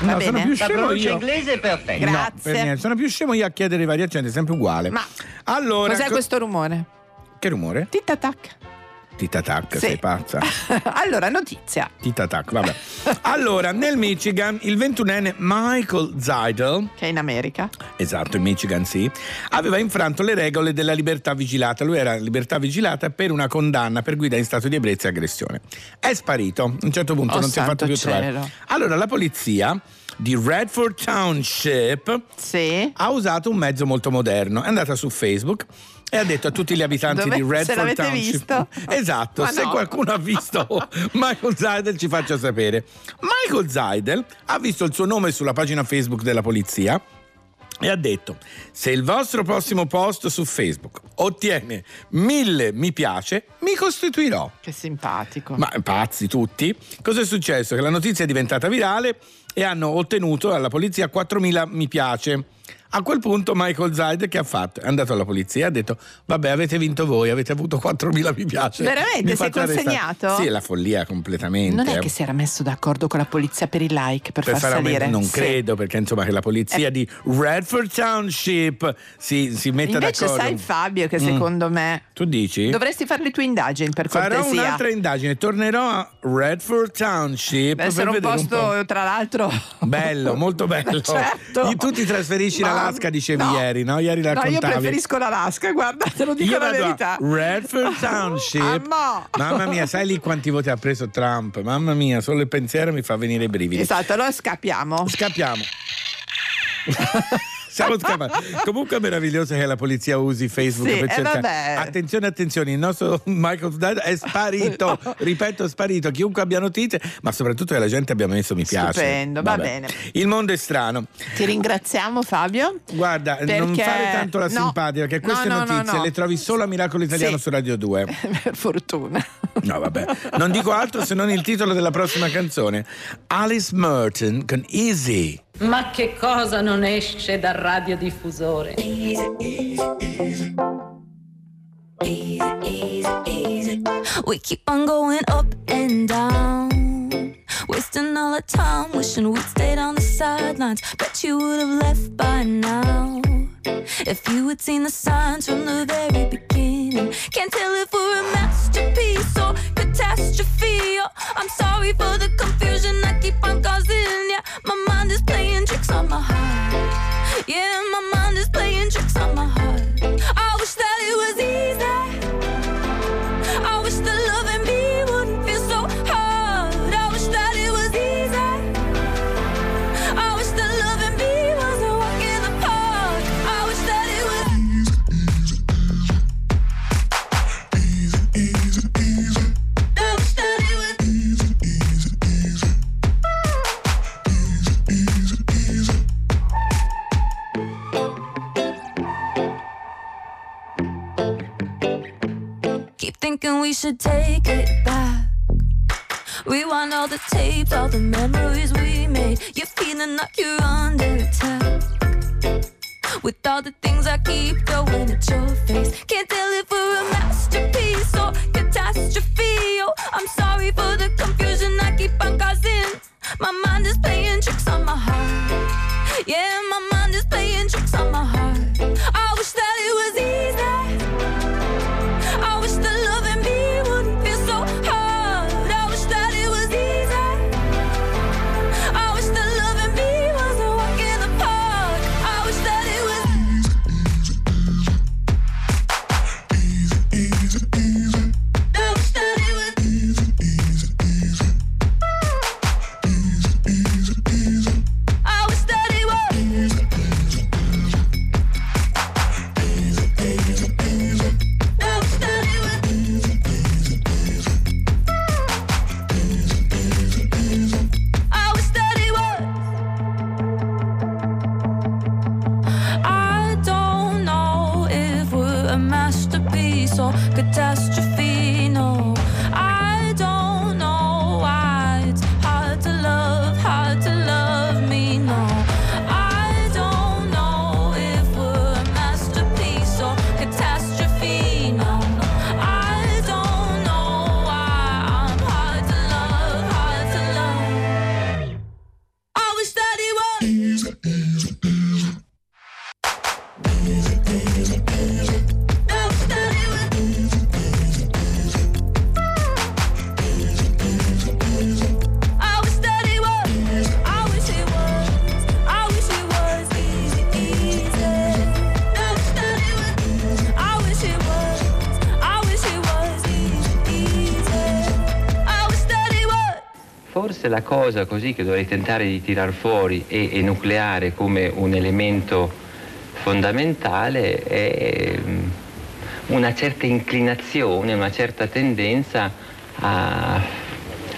Va No, sono bene. più scemo io. inglese è perfetta. No, Grazie. per. Sono più scemo io a chiedere i vari accenti, è sempre uguale. Ma allora, Cos'è co- questo rumore? che rumore? Tic tac. Tita tac, Sì. sei pazza. allora, notizia. Tita tac, vabbè. Allora, nel Michigan, il 21enne Michael Zeidel, Che è in America. esatto, in Michigan sì, aveva infranto le regole della libertà vigilata. Lui era libertà vigilata per una condanna per guida in stato di ebbrezza e aggressione. È sparito, a un certo punto Oh, non si è fatto più trovare. cielo. Allora, la polizia di Redford Township ha usato un mezzo molto moderno. È andata su Facebook e ha detto a tutti gli abitanti Dove- di se Redford l'avete Township visto? esatto Ma se no. qualcuno ha visto Michael Zeidel ci faccia sapere Michael Zeidel ha visto il suo nome sulla pagina Facebook della polizia e ha detto se il vostro prossimo post su Facebook ottiene mille mi piace mi costituirò Che simpatico. ma pazzi tutti. Cosa è successo? Che la notizia è diventata virale e hanno ottenuto alla polizia 4.000 mi piace. A quel punto Michael Zaid che ha fatto? È andato alla polizia e ha detto vabbè avete vinto voi, avete avuto 4.000 mi piace. Veramente? Mi Si è fate arrestare." consegnato? Sì, è la follia completamente. Non è eh. che si era messo d'accordo con la polizia per i like, per, per far fare salire. non Sì. credo perché insomma che la polizia di Redford Township si, si metta Invece d'accordo. sai Fabio che Mm. secondo me Tu dici? dovresti fare le tue indagini per Farò cortesia. un'altra indagine, tornerò a Redford Township essere per un vedere un posto, tra l'altro. Bello, molto bello. Certo. Tu ti trasferisci Ma- Alaska, dicevi no. ieri, no? Ieri No, io raccontavi. preferisco l'Alaska, guarda, te lo dico Io la verità. Redford Township. Ah. Mamma mia, sai lì quanti voti ha preso Trump? Mamma mia, solo il pensiero mi fa venire i brividi. Esatto, allora scappiamo. Scappiamo. Siamo scappati. Comunque è meraviglioso che la polizia usi Facebook Sì, per eh, cercare. Attenzione, attenzione, il nostro Michael Snyder è sparito. Ripeto, è sparito. Chiunque abbia notizie, ma soprattutto che la gente abbia messo mi piace. Stupendo, va Vabbè. bene. Il mondo è strano. Ti ringraziamo Fabio. Guarda, non Perché- fare tanto la no. simpatica, perché queste No, no, no, notizie no. le trovi solo a Miracolo Italiano Sì. su Radio 2. per fortuna. No, vabbè. Non dico altro se non il titolo della prossima canzone. Alice Merton con Easy. Ma che cosa non esce dal radiodiffusore? We keep on going up and down, wasting all our time, wishing we'd stayed on the sidelines. Bet you would have left by now if you had seen the signs from the very beginning. Can't tell if we're a masterpiece or catastrophe. Oh, I'm sorry for the confusion I keep on causing. Yeah, we should take it back. Rewind all the tapes, all the memories we made. You're feeling like you're under attack. With all the things I keep throwing at your face. Can't tell if we're a masterpiece or catastrophe. Oh, I'm sorry for the confusion I keep on causing. My mind is playing cosa così che dovrei tentare di tirar fuori e enucleare come un elemento fondamentale è mm, una certa inclinazione, una certa tendenza a,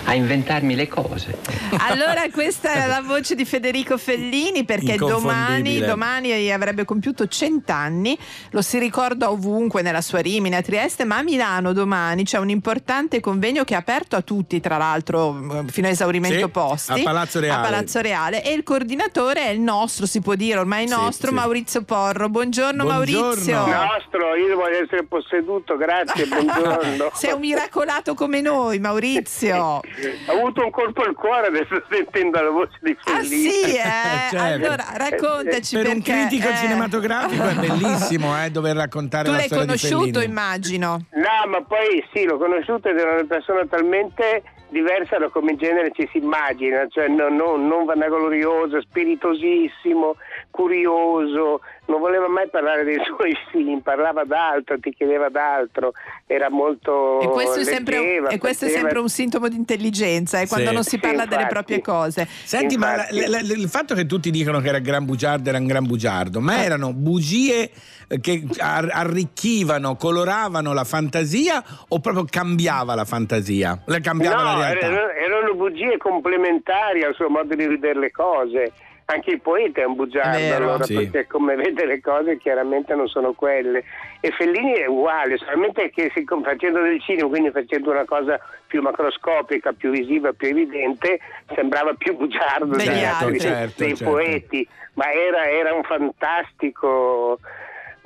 a inventarmi le cose. Allora questa è la voce di Federico Fellini perché domani, domani avrebbe compiuto cent'anni, lo si ricorda ovunque nella sua Rimini a Trieste, ma a Milano domani c'è un importante convegno che è aperto a tutti tra l'altro eh, fino a esaurimento Sì, posti a Palazzo Reale. a Palazzo Reale e il coordinatore è il nostro, si può dire ormai Sì, nostro, sì. Maurizio Porro. Buongiorno, Buongiorno. Maurizio. Nostro, io voglio essere posseduto, grazie, buongiorno. Sei un miracolato come noi, Maurizio. Ho avuto un colpo al cuore adesso sentendo la voce di Ah Fellini. sì, eh? Certo. Allora raccontaci per un perché, critico eh, cinematografico è bellissimo eh, dover raccontare Tu la l'hai storia di conosciuto, Fellini. immagino. No, ma poi sì, l'ho conosciuto ed era una persona talmente diversa da come in genere ci si immagina, cioè non, non, non vanaglorioso, spiritosissimo, curioso, non voleva mai parlare dei suoi film, parlava d'altro, ti chiedeva d'altro, era molto... E questo, è sempre, leggeva, e questo è sempre un sintomo di intelligenza, è quando Sì. non si Sì, parla delle infatti. proprie cose. Senti, ma la- la- la- il fatto che tutti dicono che era gran bugiardo era un gran bugiardo, ma erano bugie eh, che ar- arricchivano, coloravano la fantasia o proprio cambiava la fantasia? La cambiava la No, realtà? erano, erano bugie complementari al suo modo di vedere le cose. Anche il poeta è un bugiardo, È allora, Sì. perché come vede le cose chiaramente non sono quelle. E Fellini è uguale, solamente che facendo del cinema, quindi facendo una cosa più macroscopica, più visiva, più evidente, sembrava più bugiardo Degli degli altri. altri, Certo, dei certo. poeti, ma era, era un fantastico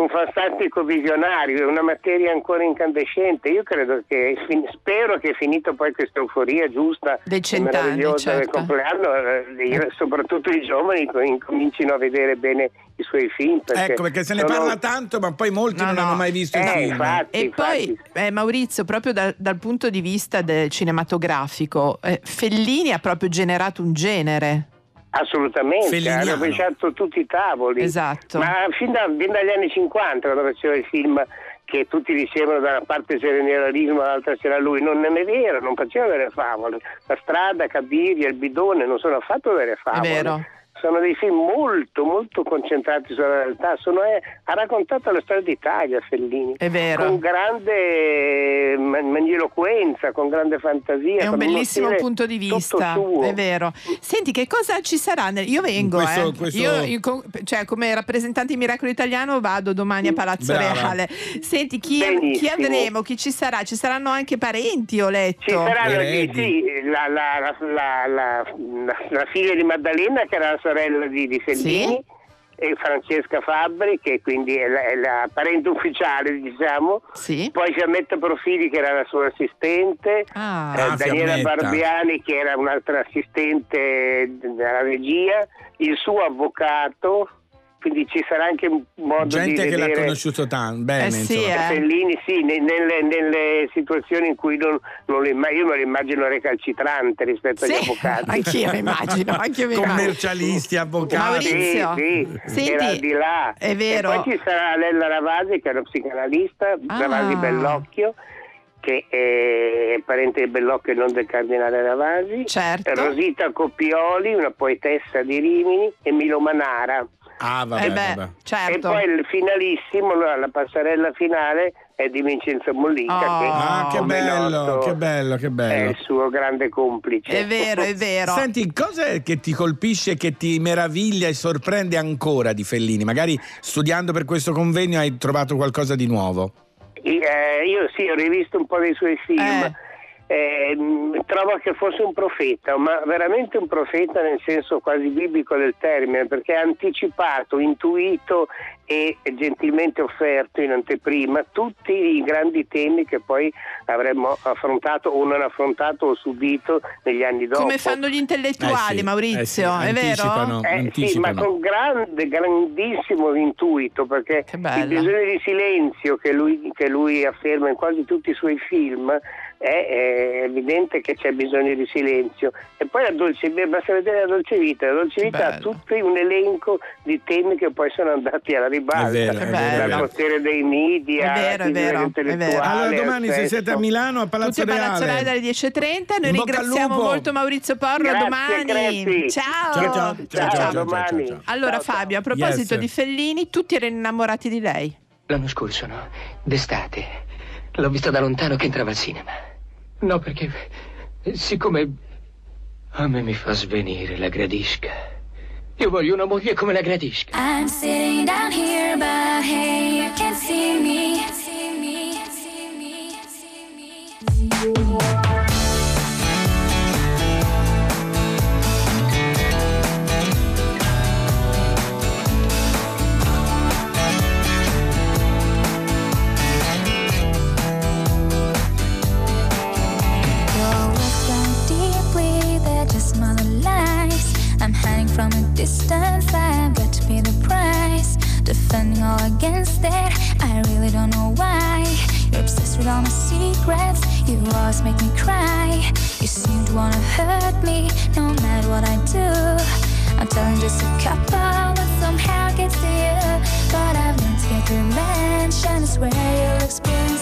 un fantastico visionario, una materia ancora incandescente. Io credo che, spero che finito poi questa euforia giusta Dei cent'anni, meravigliosa del certo. compleanno, eh, i- soprattutto i giovani co- incomincino a vedere bene i suoi film. Perché Ecco, perché se ne sono- parla tanto, ma poi molti No, non no. hanno mai visto Eh, il film. infatti. E poi eh, Maurizio, proprio dal, dal punto di vista del cinematografico, eh, Fellini ha proprio generato un genere. Assolutamente, Felliniano. hanno rovesciato tutti i tavoli. Esatto. Ma fin, da- fin dagli anni 50, quando faceva i film che tutti dicevano da una parte c'era il neorealismo, dall'altra c'era lui, non è vero, non faceva delle favole. La strada, Cabiria, il bidone non sono affatto delle favole. vero. Sono dei film molto molto concentrati sulla realtà, Sono- è- ha raccontato la storia d'Italia Fellini, È vero. con grande ma- magniloquenza, con grande fantasia. È un bellissimo punto di vista, è vero. Senti, che cosa ci sarà? nel- Io vengo, Questo- eh. questo- Io, io cioè, come rappresentante di Miracolo Italiano vado domani a Palazzo Brava. Reale. Senti, chi, chi avremo? Chi ci sarà? Ci saranno anche parenti, ho letto. Ci saranno sì, la, la- la- la- la- la- la figlia di Maddalena che era la sorella di, di Fellini e Francesca Fabbri che quindi è la, è la parente ufficiale diciamo. Poi Fiammetta Profili che era la sua assistente. Ah. eh, Ah, Daniela Fiammetta. Barbiani che era un'altra assistente della regia. Il suo avvocato quindi ci sarà anche un modo di Gente che l'ha vedere conosciuto tanto bene. Eh sì, insomma. eh. Fellini sì, ne- nelle, nelle situazioni in cui non, non lo imma- io non lo immagino recalcitrante rispetto agli Sì, avvocati. anch'io mi immagino, anch'io mi immagino. Commercialisti, avvocati. Maurizio, Sì, sì, senti, era di là. è vero. E poi ci sarà Lella Ravasi che è una psicanalista, Ah. Ravasi Bellocchio che è parente di Bellocchio e non del cardinale Ravasi. Certo. Rosita Coppioli, una poetessa di Rimini e Milo Manara. Ah, vabbè, Eh beh, vabbè. certo. E poi il finalissimo, la, la passerella finale è di Vincenzo Mollica Oh. che Ah, che bello, noto, che bello, che è bello. il suo grande complice. È vero, è vero. Senti, cos'è che ti colpisce, che ti meraviglia e sorprende ancora di Fellini? Magari studiando per questo convegno hai trovato qualcosa di nuovo. Eh, io sì, ho rivisto un po' dei suoi film. Eh, mh, trovo che fosse un profeta, ma veramente un profeta nel senso quasi biblico del termine, perché ha anticipato, intuito e gentilmente offerto in anteprima tutti i grandi temi che poi avremmo affrontato o non affrontato o subito negli anni dopo. Come fanno gli intellettuali, Eh sì, Maurizio, eh sì, è vero? Eh, sì, ma con grande, grandissimo intuito, perché il bisogno di silenzio che lui, che lui afferma in quasi tutti i suoi film è, è evidente che c'è bisogno di silenzio. E poi la dolce vita, basta vedere la dolce vita, la dolce vita ha tutto un elenco di temi che poi sono andati alla ribalta, dal potere dei media, È vero, è vero, è intellettuale, vero. Allora al domani se siete a Milano a Palazzo Tutti a Palazzo Reale Reale. dalle 10.30. Noi ringraziamo molto Maurizio Porro. a Grazie, domani. Ciao. Ciao, ciao, ciao, ciao, ciao, domani. ciao, ciao. Allora. Fabio, a proposito Yes. di Fellini, tutti erano innamorati di lei. L'anno scorso, no? D'estate. L'ho vista da lontano che entrava al cinema. No, perché. eh, Siccome. A me mi fa svenire la gradisca. Io voglio una moglie come la gradisca. I'm sitting down here, but hey, you can't see me. Distance, I've got to pay the price. Defending all against it, I really don't know why. You're obsessed with all my secrets, you always make me cry. You seem to wanna hurt me, no matter what I do. I'm telling just a couple, but somehow it gets to you. But I've learned to get revenge, and I swear you'll experience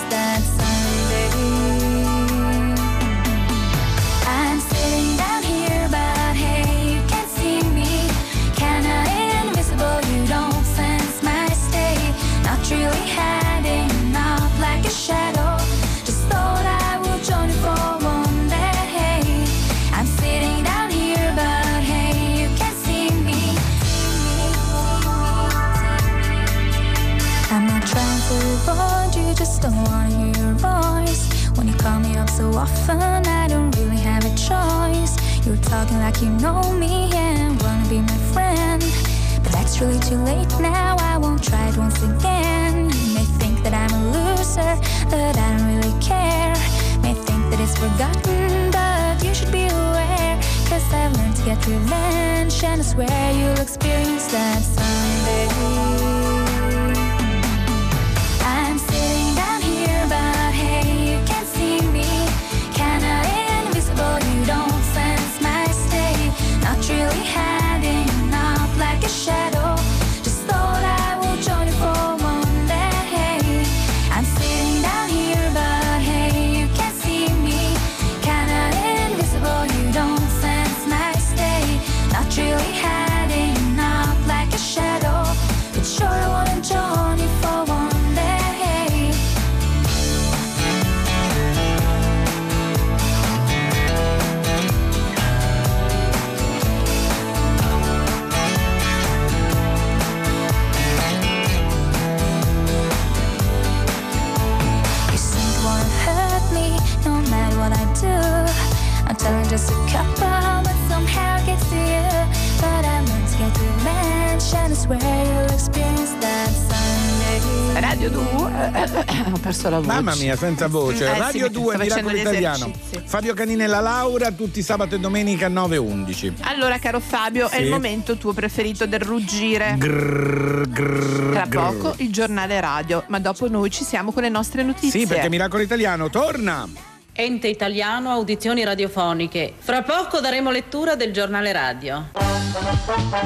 Mamma mia, senza voce. Eh, sì, Radio perché 2, sto facendo Miracolo Italiano. Fabio Caninella Laura, tutti sabato e domenica 9.11. Allora, caro Fabio, è Sì. il momento tuo preferito del ruggire. Grrr, grrr, Tra grrr. poco il giornale radio, ma dopo noi ci siamo con le nostre notizie. Sì, perché Miracolo Italiano torna. Ente italiano audizioni radiofoniche. Fra poco daremo lettura del giornale radio.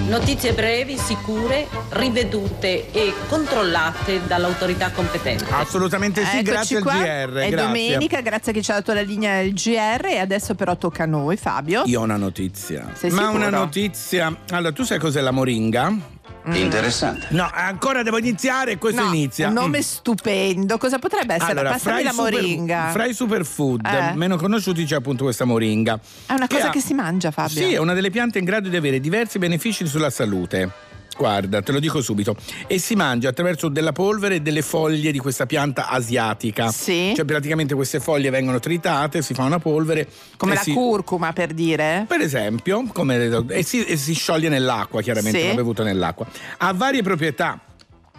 Notizie brevi, sicure, rivedute e controllate dall'autorità competente. Assolutamente sì, Eccoci grazie al qua. GR. È grazie. domenica, grazie a chi ci ha dato la linea del GR e adesso però tocca a noi, Fabio. Io ho una notizia. Sei Ma sicuro? una notizia. Allora, tu sai cos'è la moringa? Interessante. No, ancora devo iniziare e questo No, inizia. Un nome Mm. stupendo. Cosa potrebbe essere? Allora, Passami la super- moringa. fra i superfood Eh. meno conosciuti c'è appunto questa moringa. È una cosa ha- che si mangia, Fabio. Sì, è una delle piante in grado di avere diversi benefici sulla salute. Guarda, te lo dico subito. E si mangia attraverso della polvere e delle foglie di questa pianta asiatica. Sì. Cioè, praticamente queste foglie vengono tritate, si fa una polvere. Come la si- curcuma, per dire. Per esempio, come- e, si, e si scioglie nell'acqua, chiaramente, Sì. va bevuta nell'acqua. Ha varie proprietà.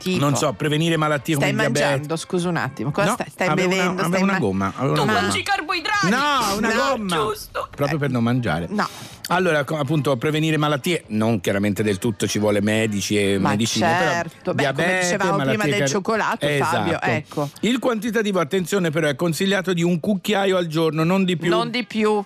Tipo? Non so, prevenire malattie Stai come il diabete. mangiando, scusa un attimo. Cosa No, stai, stai avevo una- bevendo? avevo stai una ma- gomma, avevo una Ma- gomma. carboidrati. No, una No, gomma. giusto. Proprio per non mangiare. No. Allora, appunto, prevenire malattie, non chiaramente del tutto ci vuole medici e Ma medicine, certo. però Beh, come diabete, dicevamo prima del car- cioccolato, Fabio, Esatto. ecco. Il quantitativo, attenzione però, è consigliato di un cucchiaio al giorno, non di più. Non di più.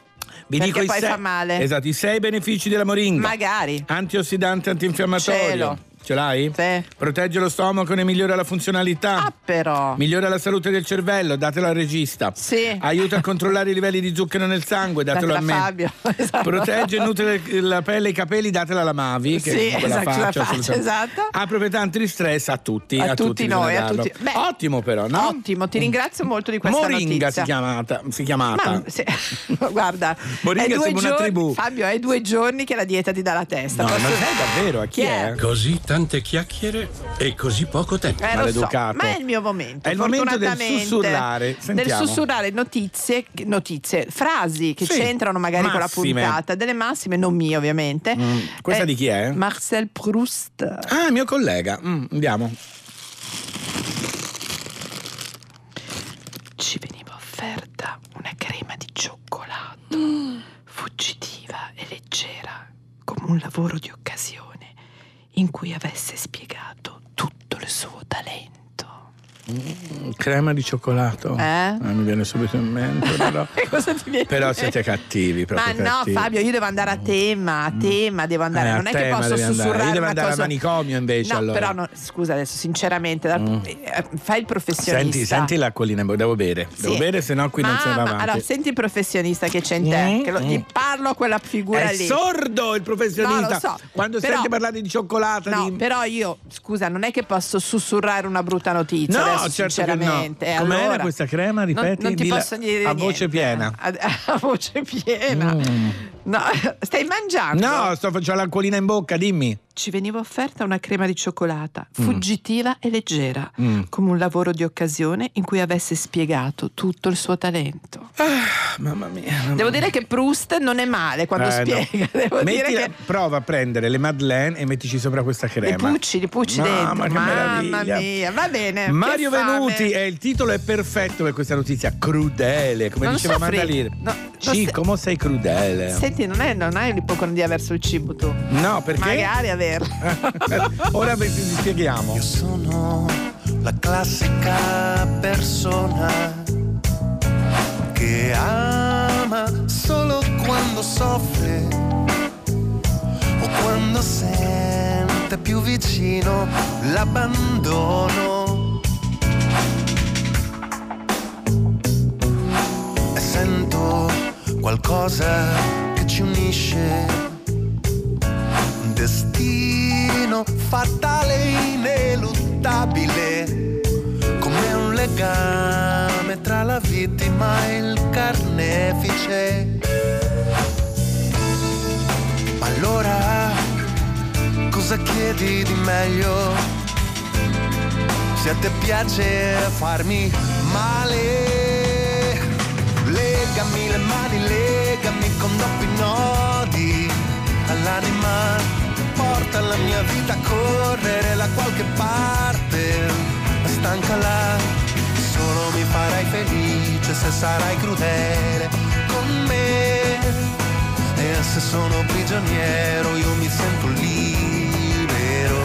Vi perché dico i poi sei- fa male. Esatto, i sei benefici della moringa. Magari. Antiossidanti, antinfiammatorio. Cielo. Ce l'hai? Sì. Protegge lo stomaco e ne migliora la funzionalità. Ah, però. Migliora la salute del cervello, datelo al regista. Sì. Aiuta a controllare i livelli di zucchero nel sangue, datelo Datela a me. Fabio. Esatto. Protegge e nutre la pelle e i capelli, datela alla Mavi. Che Sì, esatto, la faccia, faccia, esatto. Ha proprietà antistress a tutti. A tutti bisogna noi, a tutti- beh, Ottimo però, no? Ottimo, ti ringrazio molto di questa Moringa notizia. si chiamata. Si chiamata. Ma, sì, guarda, Moringa è due sembra una giorni- tribù. Fabio, è due giorni che la dieta ti dà la testa. No, Posso- ma sai davvero a chi, Chi è? è? Così tante chiacchiere e così poco tempo. Eh, lo so, Maleducato. ma è il mio momento. È il momento del sussurrare. Del Sentiamo. sussurrare notizie, notizie, frasi che Sì, c'entrano magari con la massime. puntata, delle massime, non mie ovviamente. Mm, questa Eh, di chi è? Marcel Proust. Ah, mio collega. Mm, andiamo. Ci veniva offerta una crema di cioccolato, fuggitiva e leggera, come un lavoro di occasione in cui avesse spiegato tutto il suo talento. Mm, crema di cioccolato. Eh? Ah, mi viene subito in mente. Però, però siete cattivi. Ma no, cattivi. Fabio, io devo andare a tema, a tema devo andare. Eh, a non è che posso sussurrare Io devo andare cosa. al manicomio invece, No, allora. però no, scusa adesso, sinceramente, dal- Mm. eh, fai il professionista. Senti, senti l'acquolina, devo bere. Devo Sì. bere, se no qui non Ma- se ne va avanti. Allora, senti il professionista che c'è in te, Mm, che lo- mm. gli parlo a quella figura È lì. sordo il professionista. No, lo so. Quando Però- sente parlare di cioccolata. No, di... però io, scusa, non è che posso sussurrare una brutta notizia No, adesso, certo che no. sinceramente. Eh, Com'era allora, questa crema? non- Ripeti, Non, ti dilla posso dire a niente. voce piena. A, a voce piena. Mm. No, stai mangiando? No, sto facendo l'acquolina in bocca, dimmi. Ci veniva offerta una crema di cioccolata, fuggitiva e leggera, Mm. come un lavoro di occasione in cui avesse spiegato tutto il suo talento. Mamma mia. Devo dire che Proust non è male quando Eh, no. spiega. Dire che Prova a prendere le madeleine e mettici sopra questa crema. pucci, li pucci Mamma, dentro. che Mamma mia, va bene. Mario. Venuti, e il titolo è perfetto per questa notizia, crudele, come Non diceva soffri. No, non Cico, sei crudele. Senti, non, è, non hai l'ipocondia verso il cibo tu. No, perché? Magari averlo. Ora vi vi spieghiamo. Sono la classica persona che ama solo quando soffre o quando sente più vicino l'abbandono. E sento qualcosa che ci unisce destino fatale e ineluttabile, come un legame tra la vittima e il carnefice. Ma allora cosa chiedi di meglio? Se a te piace farmi male, legami le mani, legami con doppi nodi all'anima, porta la mia vita a correre da qualche parte, stancala, solo mi farai felice se sarai crudele con me, e se sono prigioniero io mi sento libero,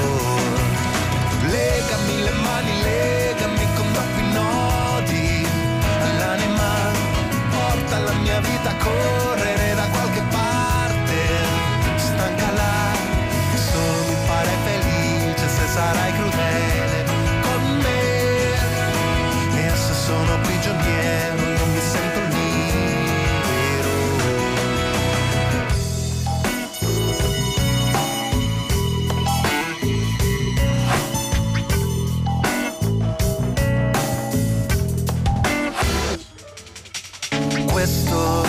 legami le mani, legami con doppi nodi. All'anima, porta la mia vita a correre sarai crudele con me, e se sono prigioniero io mi sento libero. questo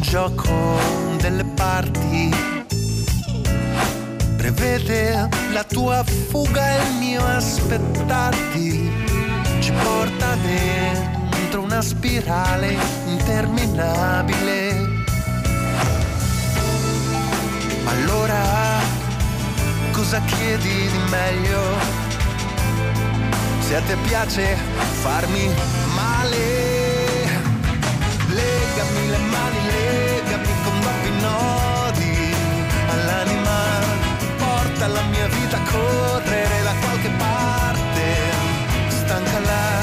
gioco delle parti prevede la tua fuga e il mio aspettarti ci porta dentro una spirale interminabile. Allora cosa chiedi di meglio? Se a te piace farmi male Legami le mani, legami porta la mia vita a correre da qualche parte, stancala,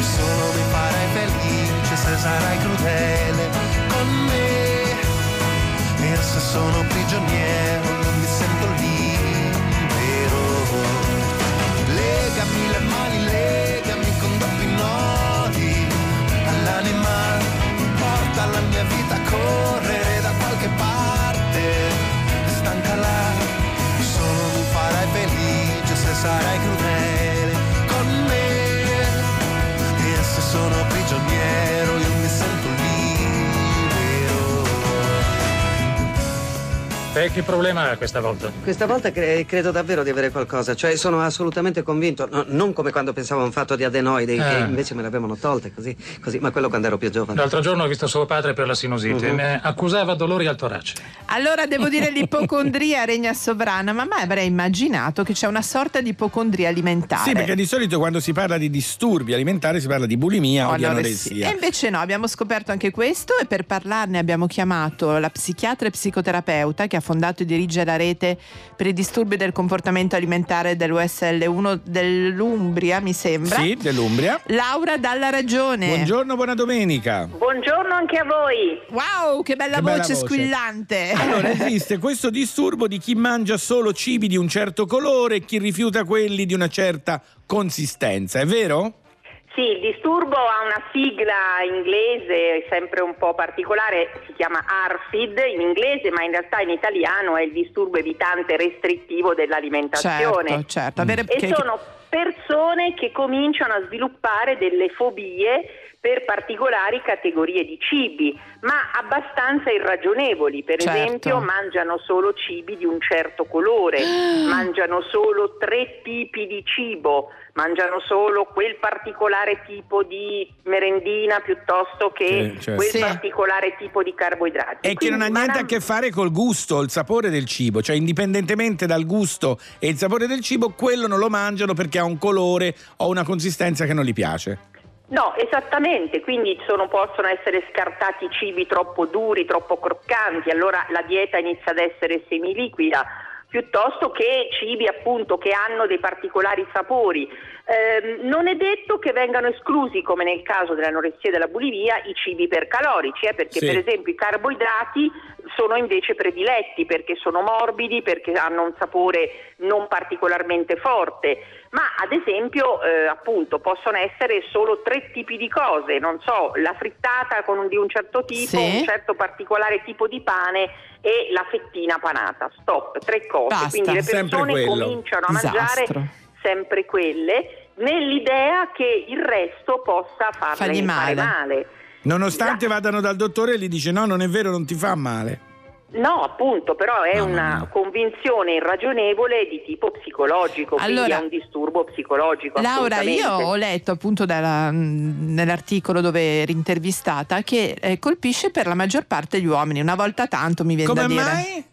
solo mi farai felice se sarai crudele con me, e se sono prigioniero non mi sento libero. Legami le mani, legami con doppi nodi. All'anima, porta la mia vita a correre da qualche parte, stancala, solo sarai crudele con me, e se sono prigioniero E che problema ha questa volta? Questa volta cre- credo davvero di avere qualcosa, cioè sono assolutamente convinto, no, non come quando pensavo a un fatto di adenoidi, che Ah. invece me l'avevano tolte così, così, ma quello quando ero più giovane. L'altro giorno ho visto suo padre per la sinusite. Ne accusava dolori al torace. Allora devo dire l'ipocondria regna sovrana, ma mai avrei immaginato che c'è una sorta di ipocondria alimentare. Sì, perché di solito quando si parla di disturbi alimentari si parla di bulimia o di anoressia. E invece no, abbiamo scoperto anche questo e per parlarne abbiamo chiamato la psichiatra e psicoterapeuta che ha fondato e dirige la rete per i disturbi del comportamento alimentare dell'USL1 dell'Umbria, mi sembra. Sì, dell'Umbria. Laura Dalla Ragione. Buongiorno, buona domenica. Buongiorno anche a voi. Wow, che bella Che bella voce voce. squillante. Allora, esiste questo disturbo di chi mangia solo cibi di un certo colore e chi rifiuta quelli di una certa consistenza, è vero? Sì, il disturbo ha una sigla inglese sempre un po' particolare, si chiama ARFID in inglese, ma in realtà in italiano è il disturbo evitante restrittivo dell'alimentazione. Certo, certo. Avere- E che- sono persone che cominciano a sviluppare delle fobie per particolari categorie di cibi, ma abbastanza irragionevoli. Per Certo. esempio, mangiano solo cibi di un certo colore, mangiano solo tre tipi di cibo, mangiano solo quel particolare tipo di merendina piuttosto che Sì, certo. quel Sì. particolare tipo di carboidrati. E che non ha Quindi niente a che fare col gusto, il sapore del cibo, cioè indipendentemente dal gusto e il sapore del cibo, quello non lo mangiano perché ha un colore o una consistenza che non gli piace. No, esattamente, quindi sono- possono essere scartati cibi troppo duri, troppo croccanti, allora la dieta inizia ad essere semiliquida, piuttosto che cibi appunto che hanno dei particolari sapori. Ehm, non è detto che vengano esclusi, come nel caso dell'anoressia e della bulimia, i cibi ipercalorici, eh, perché Sì. per esempio i carboidrati sono invece prediletti perché sono morbidi, perché hanno un sapore non particolarmente forte, ma ad esempio eh, appunto possono essere solo tre tipi di cose, non so, la frittata con un, di un certo tipo, Sì. un certo particolare tipo di pane e la fettina panata, stop, tre cose, Basta. quindi le persone cominciano a Disastro. mangiare sempre quelle nell'idea che il resto possa farle Fargli fare male. male. Nonostante vadano dal dottore e gli dice no, non è vero, non ti fa male. No, appunto, però è una convinzione irragionevole di tipo psicologico, quindi Allora- è un disturbo psicologico. Laura, io ho letto appunto dalla- mh, nell'articolo dove eri intervistata che eh, colpisce per la maggior parte gli uomini, una volta tanto mi viene Come da dire. mai?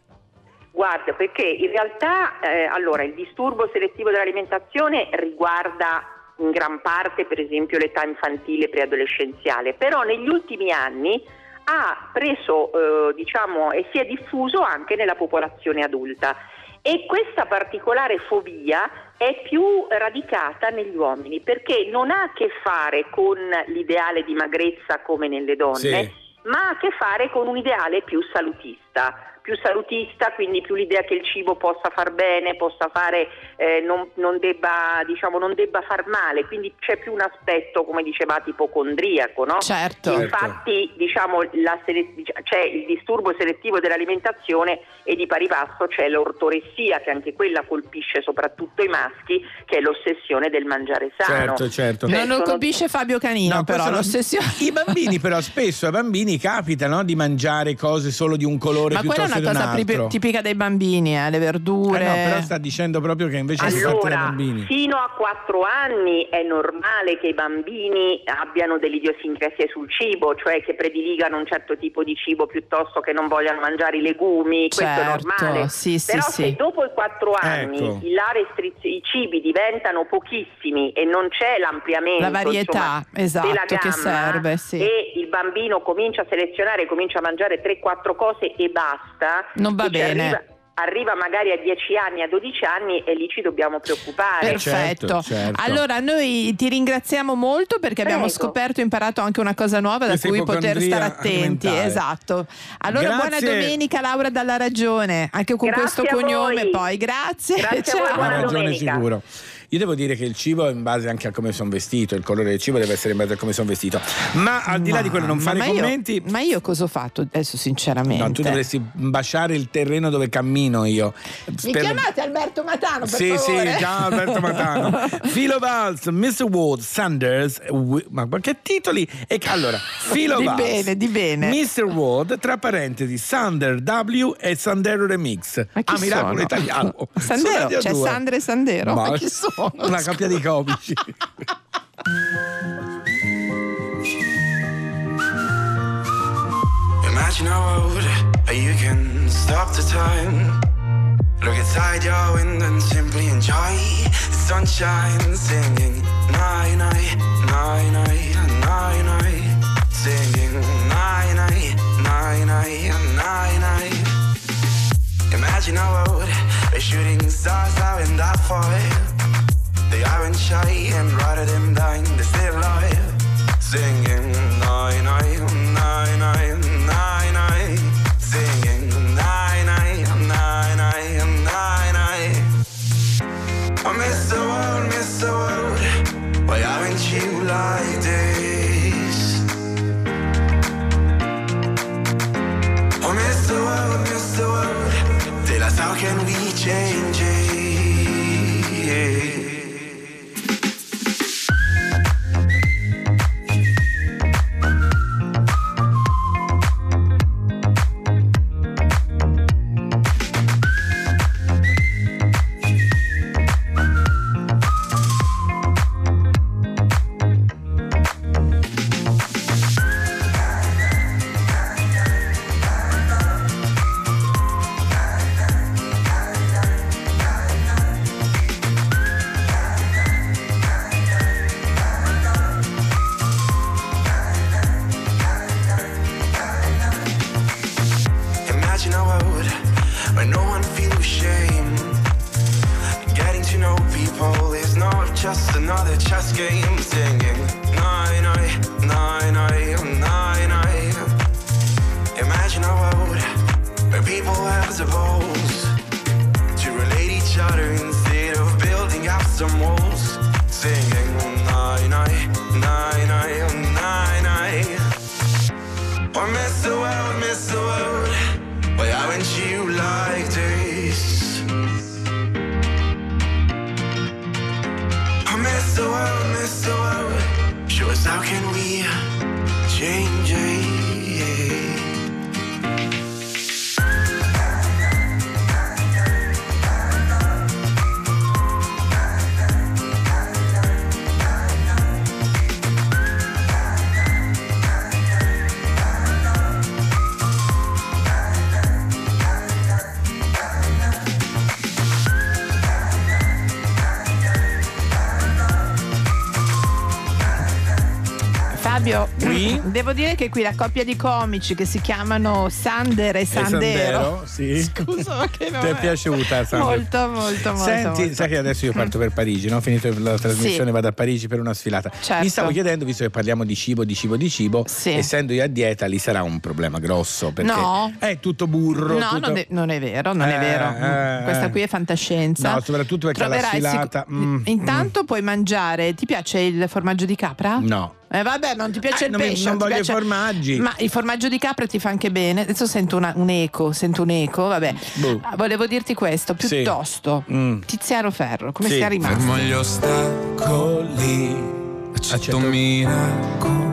Guarda, perché in realtà eh, allora, il disturbo selettivo dell'alimentazione riguarda in gran parte per esempio l'età infantile preadolescenziale, però negli ultimi anni ha preso, eh, diciamo, e si è diffuso anche nella popolazione adulta. E questa particolare fobia è più radicata negli uomini perché non ha a che fare con l'ideale di magrezza come nelle donne, Sì. ma ha a che fare con un ideale più salutista. Più salutista, quindi più l'idea che il cibo possa far bene, possa fare, eh, non, non debba, diciamo, non debba far male, quindi c'è più un aspetto, come dicevate, ipocondriaco, no? Certo. Infatti, diciamo, la c'è il disturbo selettivo dell'alimentazione e di pari passo c'è l'ortoressia, che anche quella colpisce soprattutto i maschi, che è l'ossessione del mangiare sano. Certo, certo. Non lo sono- colpisce Fabio Canino, No, però l'ossessione. I bambini, però, spesso ai bambini capita no, di mangiare cose solo di un colore Ma quella è piuttosto una un cosa pri- tipica dei bambini, eh, le verdure. Eh no, però sta dicendo proprio che invece Allora, bambini. fino a 4 anni è normale che i bambini abbiano delle idiosincrasie sul cibo, cioè che prediligano un certo tipo di cibo piuttosto che non vogliano mangiare i legumi, questo è Certo, normale. sì, sì, Però sì. se dopo i 4 anni Ecco. restrizio- i cibi diventano pochissimi e non c'è l'ampliamento La varietà, insomma, esatto, della che gamma serve, sì. e il bambino comincia a selezionare, comincia a mangiare 3-4 cose e basta, Non va e ci bene. Arriva, arriva magari a 10 anni, a 12 anni e lì ci dobbiamo preoccupare. Perfetto. Certo, certo. Allora noi ti ringraziamo molto perché abbiamo Prego. scoperto e imparato anche una cosa nuova da cui poter stare attenti. alimentare. Esatto. Allora buona Grazie. domenica Laura dalla ragione, anche con Grazie questo cognome voi. poi. Grazie. Grazie a voi, Ciao. Buona ragione domenica. sicuro. Io devo dire che il cibo è in base anche a come sono vestito, il colore del cibo deve essere in base a come sono vestito. Ma al di là di quello non Ma- fare ma io- commenti. ma io cosa ho fatto adesso sinceramente? No, tu dovresti basciare il terreno dove cammino io. Mi Per- chiamate Alberto Matano per Sì, favore? sì, ciao Alberto Matano. Philo Valls, Mr. Ward, Sanders, ma che titoli? E allora, Philo Di Valls, bene, di bene. Mr. Ward, tra parentesi, Sander W e Sandero Remix. Ma chi a Miracolo sono? Italiano. Sandero, c'è 2. Sandra e Sandero. Ma, chi sono? Una coppia di comici. Imagine a world where you can stop the time. Look outside your window and simply enjoy the sunshine. Singing night, night, night, night, night, night. Singing night, night, night, night, night, night. Imagine a world where shooting stars aren't that far. They aren't shy and rather than blind, they still alive. Singing night, night, night, night, night, night. Singing night, night, night, night, night, night. I miss the world, miss the world. Why aren't you like this? I miss the world, miss the world. Tell us how can we change podía che qui la coppia di comici che si chiamano Sander e Sandero. sì. Scusa, ma che Ti è piaciuta, Sandra? Molto, molto, molto. Senti, molto. sai che adesso io parto per Parigi, no? Finito la trasmissione, Sì. vado a Parigi per una sfilata. Certo. Mi stavo chiedendo, visto che parliamo di cibo, di cibo, di cibo, essendo io a dieta, lì sarà un problema grosso. Perché No. è tutto burro. No, tutto- non, è, non è vero, non Eh, è vero. eh, Questa eh. qui è fantascienza. No, soprattutto perché Troverai sfilata. sicu- mm, Intanto puoi mangiare. Ti piace il formaggio di capra? mm, no. Eh vabbè, non ti piace Eh, il non mi- pesce. non ti voglio piace- formaggi. Ma il formaggio di capra ti fa anche bene. Adesso sento una- un eco, sento un eco, vabbè. Ah, Volevo dirti questo, Boh. Sì. piuttosto. Mm. Tiziano Ferro, come Sì. sia rimasto? Fermo gli ostacoli, accetto miracoli.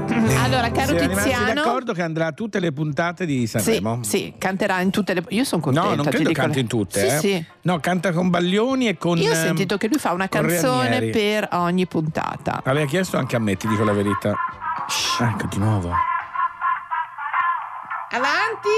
Allora, caro Siamo Tiziano. d'accordo che andrà a tutte le puntate di Sì, Sanremo? sì, canterà in tutte le. Io sono contenta. No, non credo canti in tutte. Sì, eh. sì. No, canta con Baglioni e con. Io ho ehm, sentito che lui fa una con canzone Ranieri. per ogni puntata. Aveva chiesto anche a me, ti dico la verità. Ecco, di nuovo. Avanti!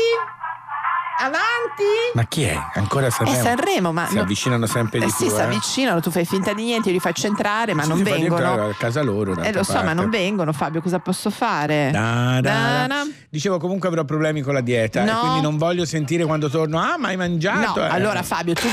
Avanti! Ma chi è? Ancora Sanremo? È Sanremo, ma Si no- avvicinano sempre di Eh più. sì, si eh. avvicinano, tu fai finta di niente, io li faccio entrare, ma non si fa vengono. entrare a casa loro. Eh lo so, ma parte. non vengono, Fabio, cosa posso fare? Da, da, da. Dicevo comunque avrò problemi con la dieta e No. quindi non voglio sentire quando torno ah ma hai mangiato No, eh. allora Fabio, tu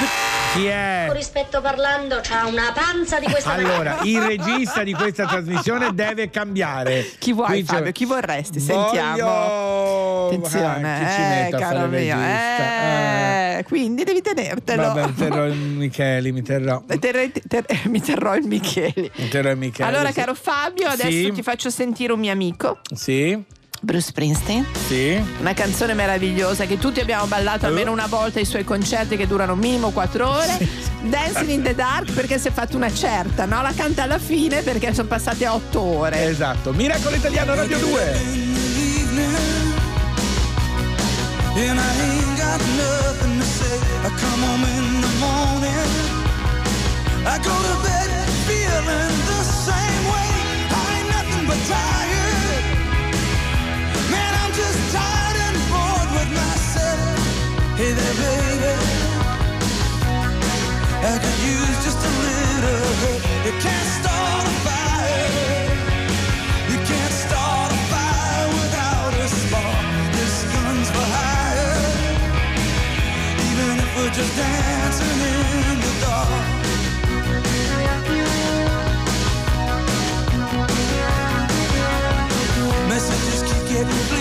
chi è? Con rispetto parlando, c'ha una panza di questa allora il regista di questa trasmissione deve cambiare Chi vuoi Qui Fabio? Chi vorresti? Voglio- Sentiamo. Attenzione, chi ci eh, a caro mio. regista? Eh, quindi devi tenertelo. vabbè terrò il Micheli mi terrò Terrei- ter- mi terrò il Micheli. mi terrò il Micheli allora, sì. caro Fabio, adesso Sì. ti faccio sentire un mio amico, sì Bruce Springsteen. sì Una canzone meravigliosa che tutti abbiamo ballato almeno una volta ai suoi concerti che durano minimo quattro ore. Dancing in the Dark perché si è fatto una certa, no? La canta alla fine perché sono passate otto ore. esatto Miracolo Italiano Radio 2 And I ain't got nothing to say. I come home in the morning. I go to bed feeling the same way. I ain't nothing but tired. Hey there, baby. I could use just a little help. You can't start a fire. You can't start a fire without a spark. This gun's for hire. Even if we're just dancing in the dark. Messages keep getting.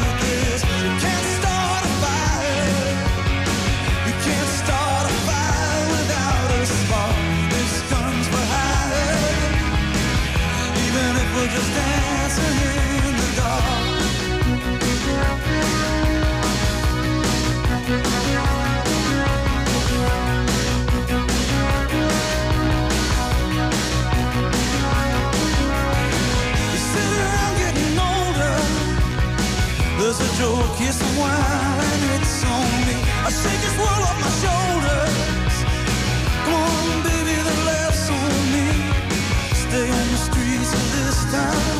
joke, wine, and it's on me. I shake this world off my shoulders. Come on, baby, the laughs on me. Stay on the streets of this town,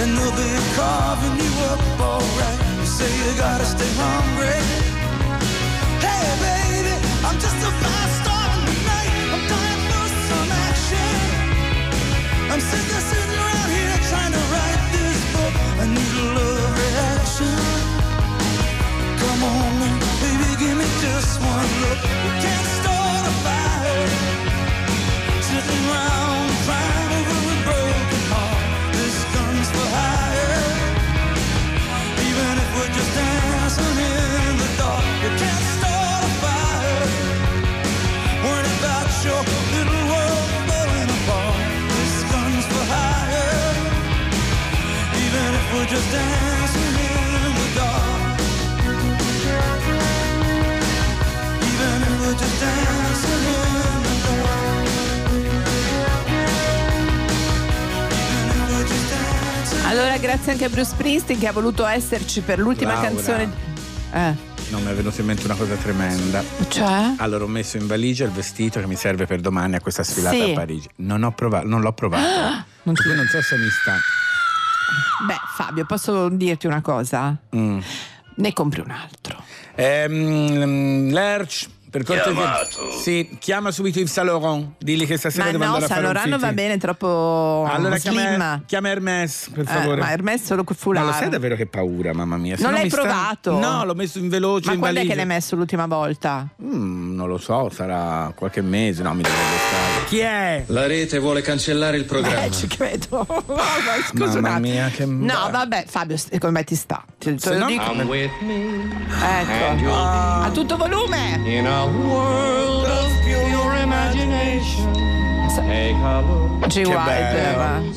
and they'll be carving you up alright. You say you gotta stay hungry. Hey, baby, I'm just about starting the night. I'm dying for some action. I'm give me anche Bruce Springsteen che ha voluto esserci per l'ultima Laura. canzone. Eh. No, mi è venuta in mente una cosa tremenda. Cioè? Allora ho messo in valigia il vestito che mi serve per domani a questa sfilata Sì. a Parigi. Non, ho provato, non l'ho provato. Non Io non so se mi sta. Beh, Fabio, posso dirti una cosa? Mm. Ne compri un altro. Ehm, Lerch, per cortesia. Chiamato. Sì, chiama subito Yves Saint Laurent. Digli che stasera Ma devo no, andare a San fare un Lorano va bene, troppo Allora slim. chiama, chiama Hermes, per Eh, favore. ma Hermes solo col Ma foulard. lo sai davvero che paura, mamma mia? Se Non no l'hai mi sta- provato? No, l'ho messo in veloce Ma in quando è che l'hai messo l'ultima volta? Mm, non lo so, sarà qualche mese, no, mi dovrebbe stare. Chi è? La rete vuole cancellare il programma. Eh, ci credo. No, ma scusa un Mamma attimo. mia, che No, vabbè, Fabio, come ti sta? Te, te Se lo no- dico. I'm with Ecco. A tutto volume. In a world of pure imagination. Take a look. G. Wilder.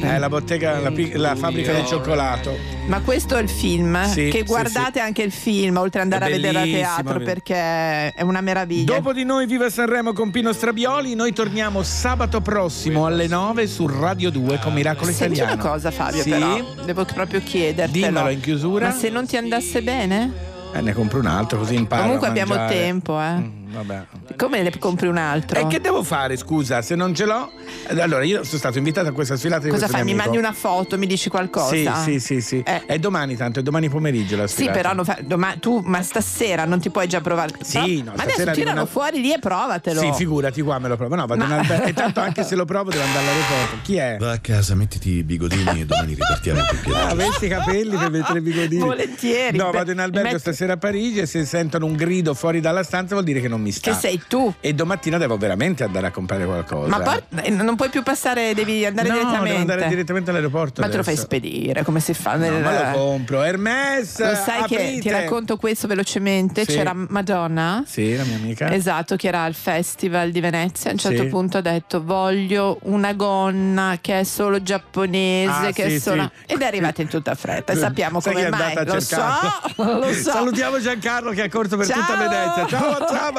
È la bottega, la, la fabbrica del cioccolato. Ma questo è il film? Sì, che sì, guardate anche il film, oltre ad andare a vedere a teatro, perché è una meraviglia. Dopo di noi Viva Sanremo con Pino Strabioli, noi torniamo sabato prossimo alle 9 su Radio 2 con Miracolo Senti Italiano. una cosa Fabio Sì? però, devo proprio chiedertelo. Dimmelo in chiusura. Ma se non ti andasse bene? Eh, ne compro un altro così imparo Comunque abbiamo tempo, eh. Mm, vabbè. Come ne compri un altro? E che devo fare, scusa, se non ce l'ho? Eh, Allora, io sono stato invitato a questa sfilata di Cosa fai? Mi mio amico. mandi una foto, mi dici qualcosa? Sì, sì, sì, sì. È domani tanto, è domani pomeriggio la Sì, sfilata. però non fa- doma- tu, ma stasera non ti puoi già provare. Sì, Però- no, ma adesso stasera tiralo devo- fuori lì e provatelo. Sì, figurati qua me lo provo. No, vado in albergo. E tanto anche se lo provo devo andare all'aeroporto. Chi è? Va a casa, mettiti i bigodini e domani ripartiamo col piede. Ah, avessi i capelli per mettere i bigodini. Volentieri. No, vado in albergo metti- stasera a Parigi e se sentono un grido fuori dalla stanza vuol dire che non mi sta. Che sei tu. E domattina devo veramente andare a comprare qualcosa. Ma por- eh, non puoi più passare, devi andare no, direttamente. devo andare direttamente all'aeroporto. Ma te lo fai adesso. spedire, come si fa? No, nel- ma lo compro. Hermes! Lo sai che aprite! ti racconto questo velocemente? Sì. C'era Madonna. Sì, la mia amica. Esatto, che era al Festival di Venezia. A un certo Sì. punto ha detto: Voglio una gonna che è solo giapponese. Ah, che sì, è solo... Ed è arrivata in tutta fretta. E sappiamo Sai come è mai. Lo so, lo so. Salutiamo Giancarlo che ha corso per Ciao! tutta Venezia. Ciao a